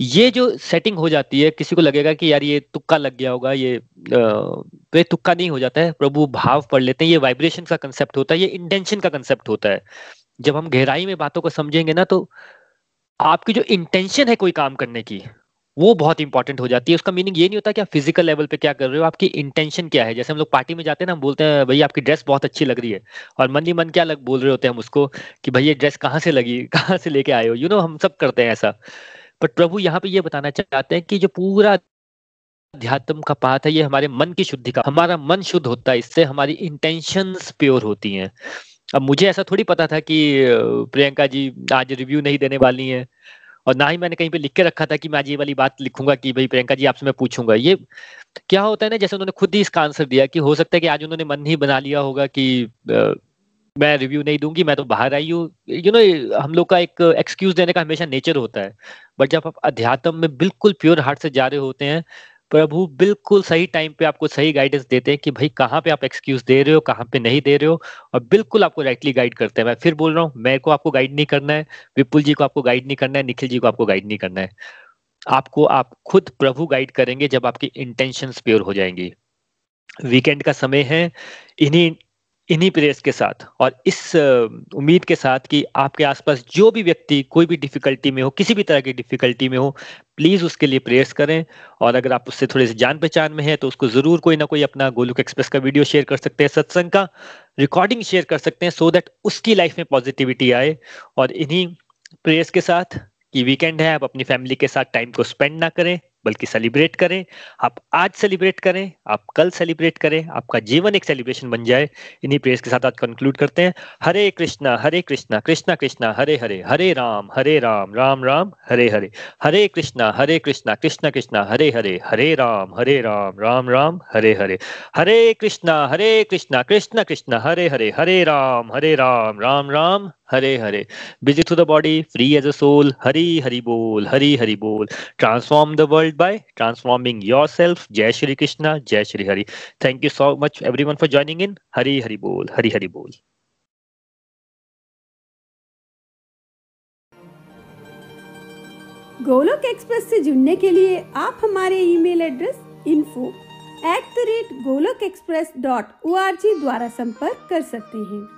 ये जो सेटिंग हो जाती है, किसी को लगेगा कि यार ये तुक्का लग गया होगा, ये तो ये तुक्का नहीं हो जाता है, प्रभु भाव पढ़ लेते हैं, ये वाइब्रेशन का कंसेप्ट होता है, ये इंटेंशन का कंसेप्ट होता है। जब हम गहराई में बातों को समझेंगे ना तो आपकी जो इंटेंशन है कोई काम करने की, वो बहुत इंपॉर्टेंट हो जाती है। उसका मीनिंग ये नहीं होता कि आप फ़िज़िकल लेवल पे क्या कर रहे हो, आपकी इंटेंशन क्या है। जैसे हम लोग पार्टी में जाते हैं ना, हम बोलते हैं भाई आपकी ड्रेस बहुत अच्छी लग रही है। और मन ही मन क्या लग, बोल रहे होते हैं हम उसको कि भाई ये ड्रेस कहाँ से लगी, कहाँ से लेके आए हो? यू नो हम सब करते हैं ऐसा। बट प्रभु यहाँ पे ये बताना चाहते हैं कि जो पूरा अध्यात्म का पाठ है, ये हमारे मन की शुद्धि का, हमारा मन शुद्ध होता है, इससे हमारी इंटेंशंस प्योर होती हैं। अब मुझे ऐसा थोड़ी पता था कि प्रियंका जी आज रिव्यू नहीं देने वाली हैं, और ना ही मैंने कहीं पे लिख के रखा था कि मैं आज ये वाली बात लिखूँगा कि भाई प्रियंका जी आपसे मैं पूछूँगा। ये क्या होता है ना, जैसे उन्होंने खुद ही इसका आंसर दिया कि हो सकता है कि आज उन्होंने मन ही बना लिया होगा कि मैं रिव्यू नहीं दूँगी, मैं तो बाहर आई हूँ। यू नो हम लोग का एक एक्सक्यूज देने का हमेशा नेचर होता है। बट जब आप अध्यात्म में बिल्कुल प्योर हार्ट से जा रहे होते हैं, प्रभु बिल्कुल सही टाइम पे आपको सही गाइडेंस देते हैं कि भाई कहाँ पे आप एक्सक्यूज दे रहे हो, कहाँ पे नहीं दे रहे हो, और बिल्कुल आपको राइटली गाइड करते हैं। मैं फिर बोल रहा हूँ, मेरे को आपको गाइड नहीं करना है, विपुल जी को आपको गाइड नहीं करना है, निखिल जी को आपको गाइड नहीं करना है। आपको, आप खुद प्रभु गाइड करेंगे जब आपकी इंटेंशन प्योर हो जाएँगी। वीकेंड का समय है, इन्हीं इन्हीं प्रेयर्स के साथ और इस उम्मीद के साथ कि आपके आसपास जो भी व्यक्ति कोई भी डिफिकल्टी में हो, किसी भी तरह की डिफिकल्टी में हो प्लीज़ उसके लिए प्रेयर्स करें और अगर आप उससे थोड़े से जान पहचान में है तो उसको ज़रूर कोई ना कोई अपना गोलुक एक्सप्रेस का वीडियो शेयर कर सकते हैं, सत्संग का रिकॉर्डिंग शेयर कर सकते हैं सो दैट उसकी लाइफ में पॉजिटिविटी आए और इन्हीं प्रेयर्स के साथ कि वीकेंड है, आप अपनी फैमिली के साथ टाइम को स्पेंड ना करें। बल्कि सेलिब्रेट करें। आप आज सेलिब्रेट करें, आप कल सेलिब्रेट करें, आपका जीवन एक सेलिब्रेशन बन जाए। इन्हीं प्रेयर्स के साथ आज कंक्लूड करते हैं। Hare Krishna Hare Krishna Krishna Krishna, Hare Hare Hare Ram Hare Ram Ram Ram, Hare Hare. Hare Krishna Hare Krishna Krishna Krishna, Hare Hare Hare Ram Hare Ram Ram Ram, Hare Hare. Hare Krishna Hare Krishna Krishna Krishna, Hare Hare Hare Ram Hare Ram Ram Ram. Hare Hare. Busy through the body free as a soul Hari Hari बोल, हरी हरी बोल। Transform the world by transforming yourself जय श्री कृष्णा, जय Shri Hari. Thank you so much everyone for joining in Hari Hari बोल, हरी हरी बोल। Golok express से जुड़ने के लिए आप हमारे email address info at the rate Golok express dot O R G द्वारा संपर्क कर सकते हैं।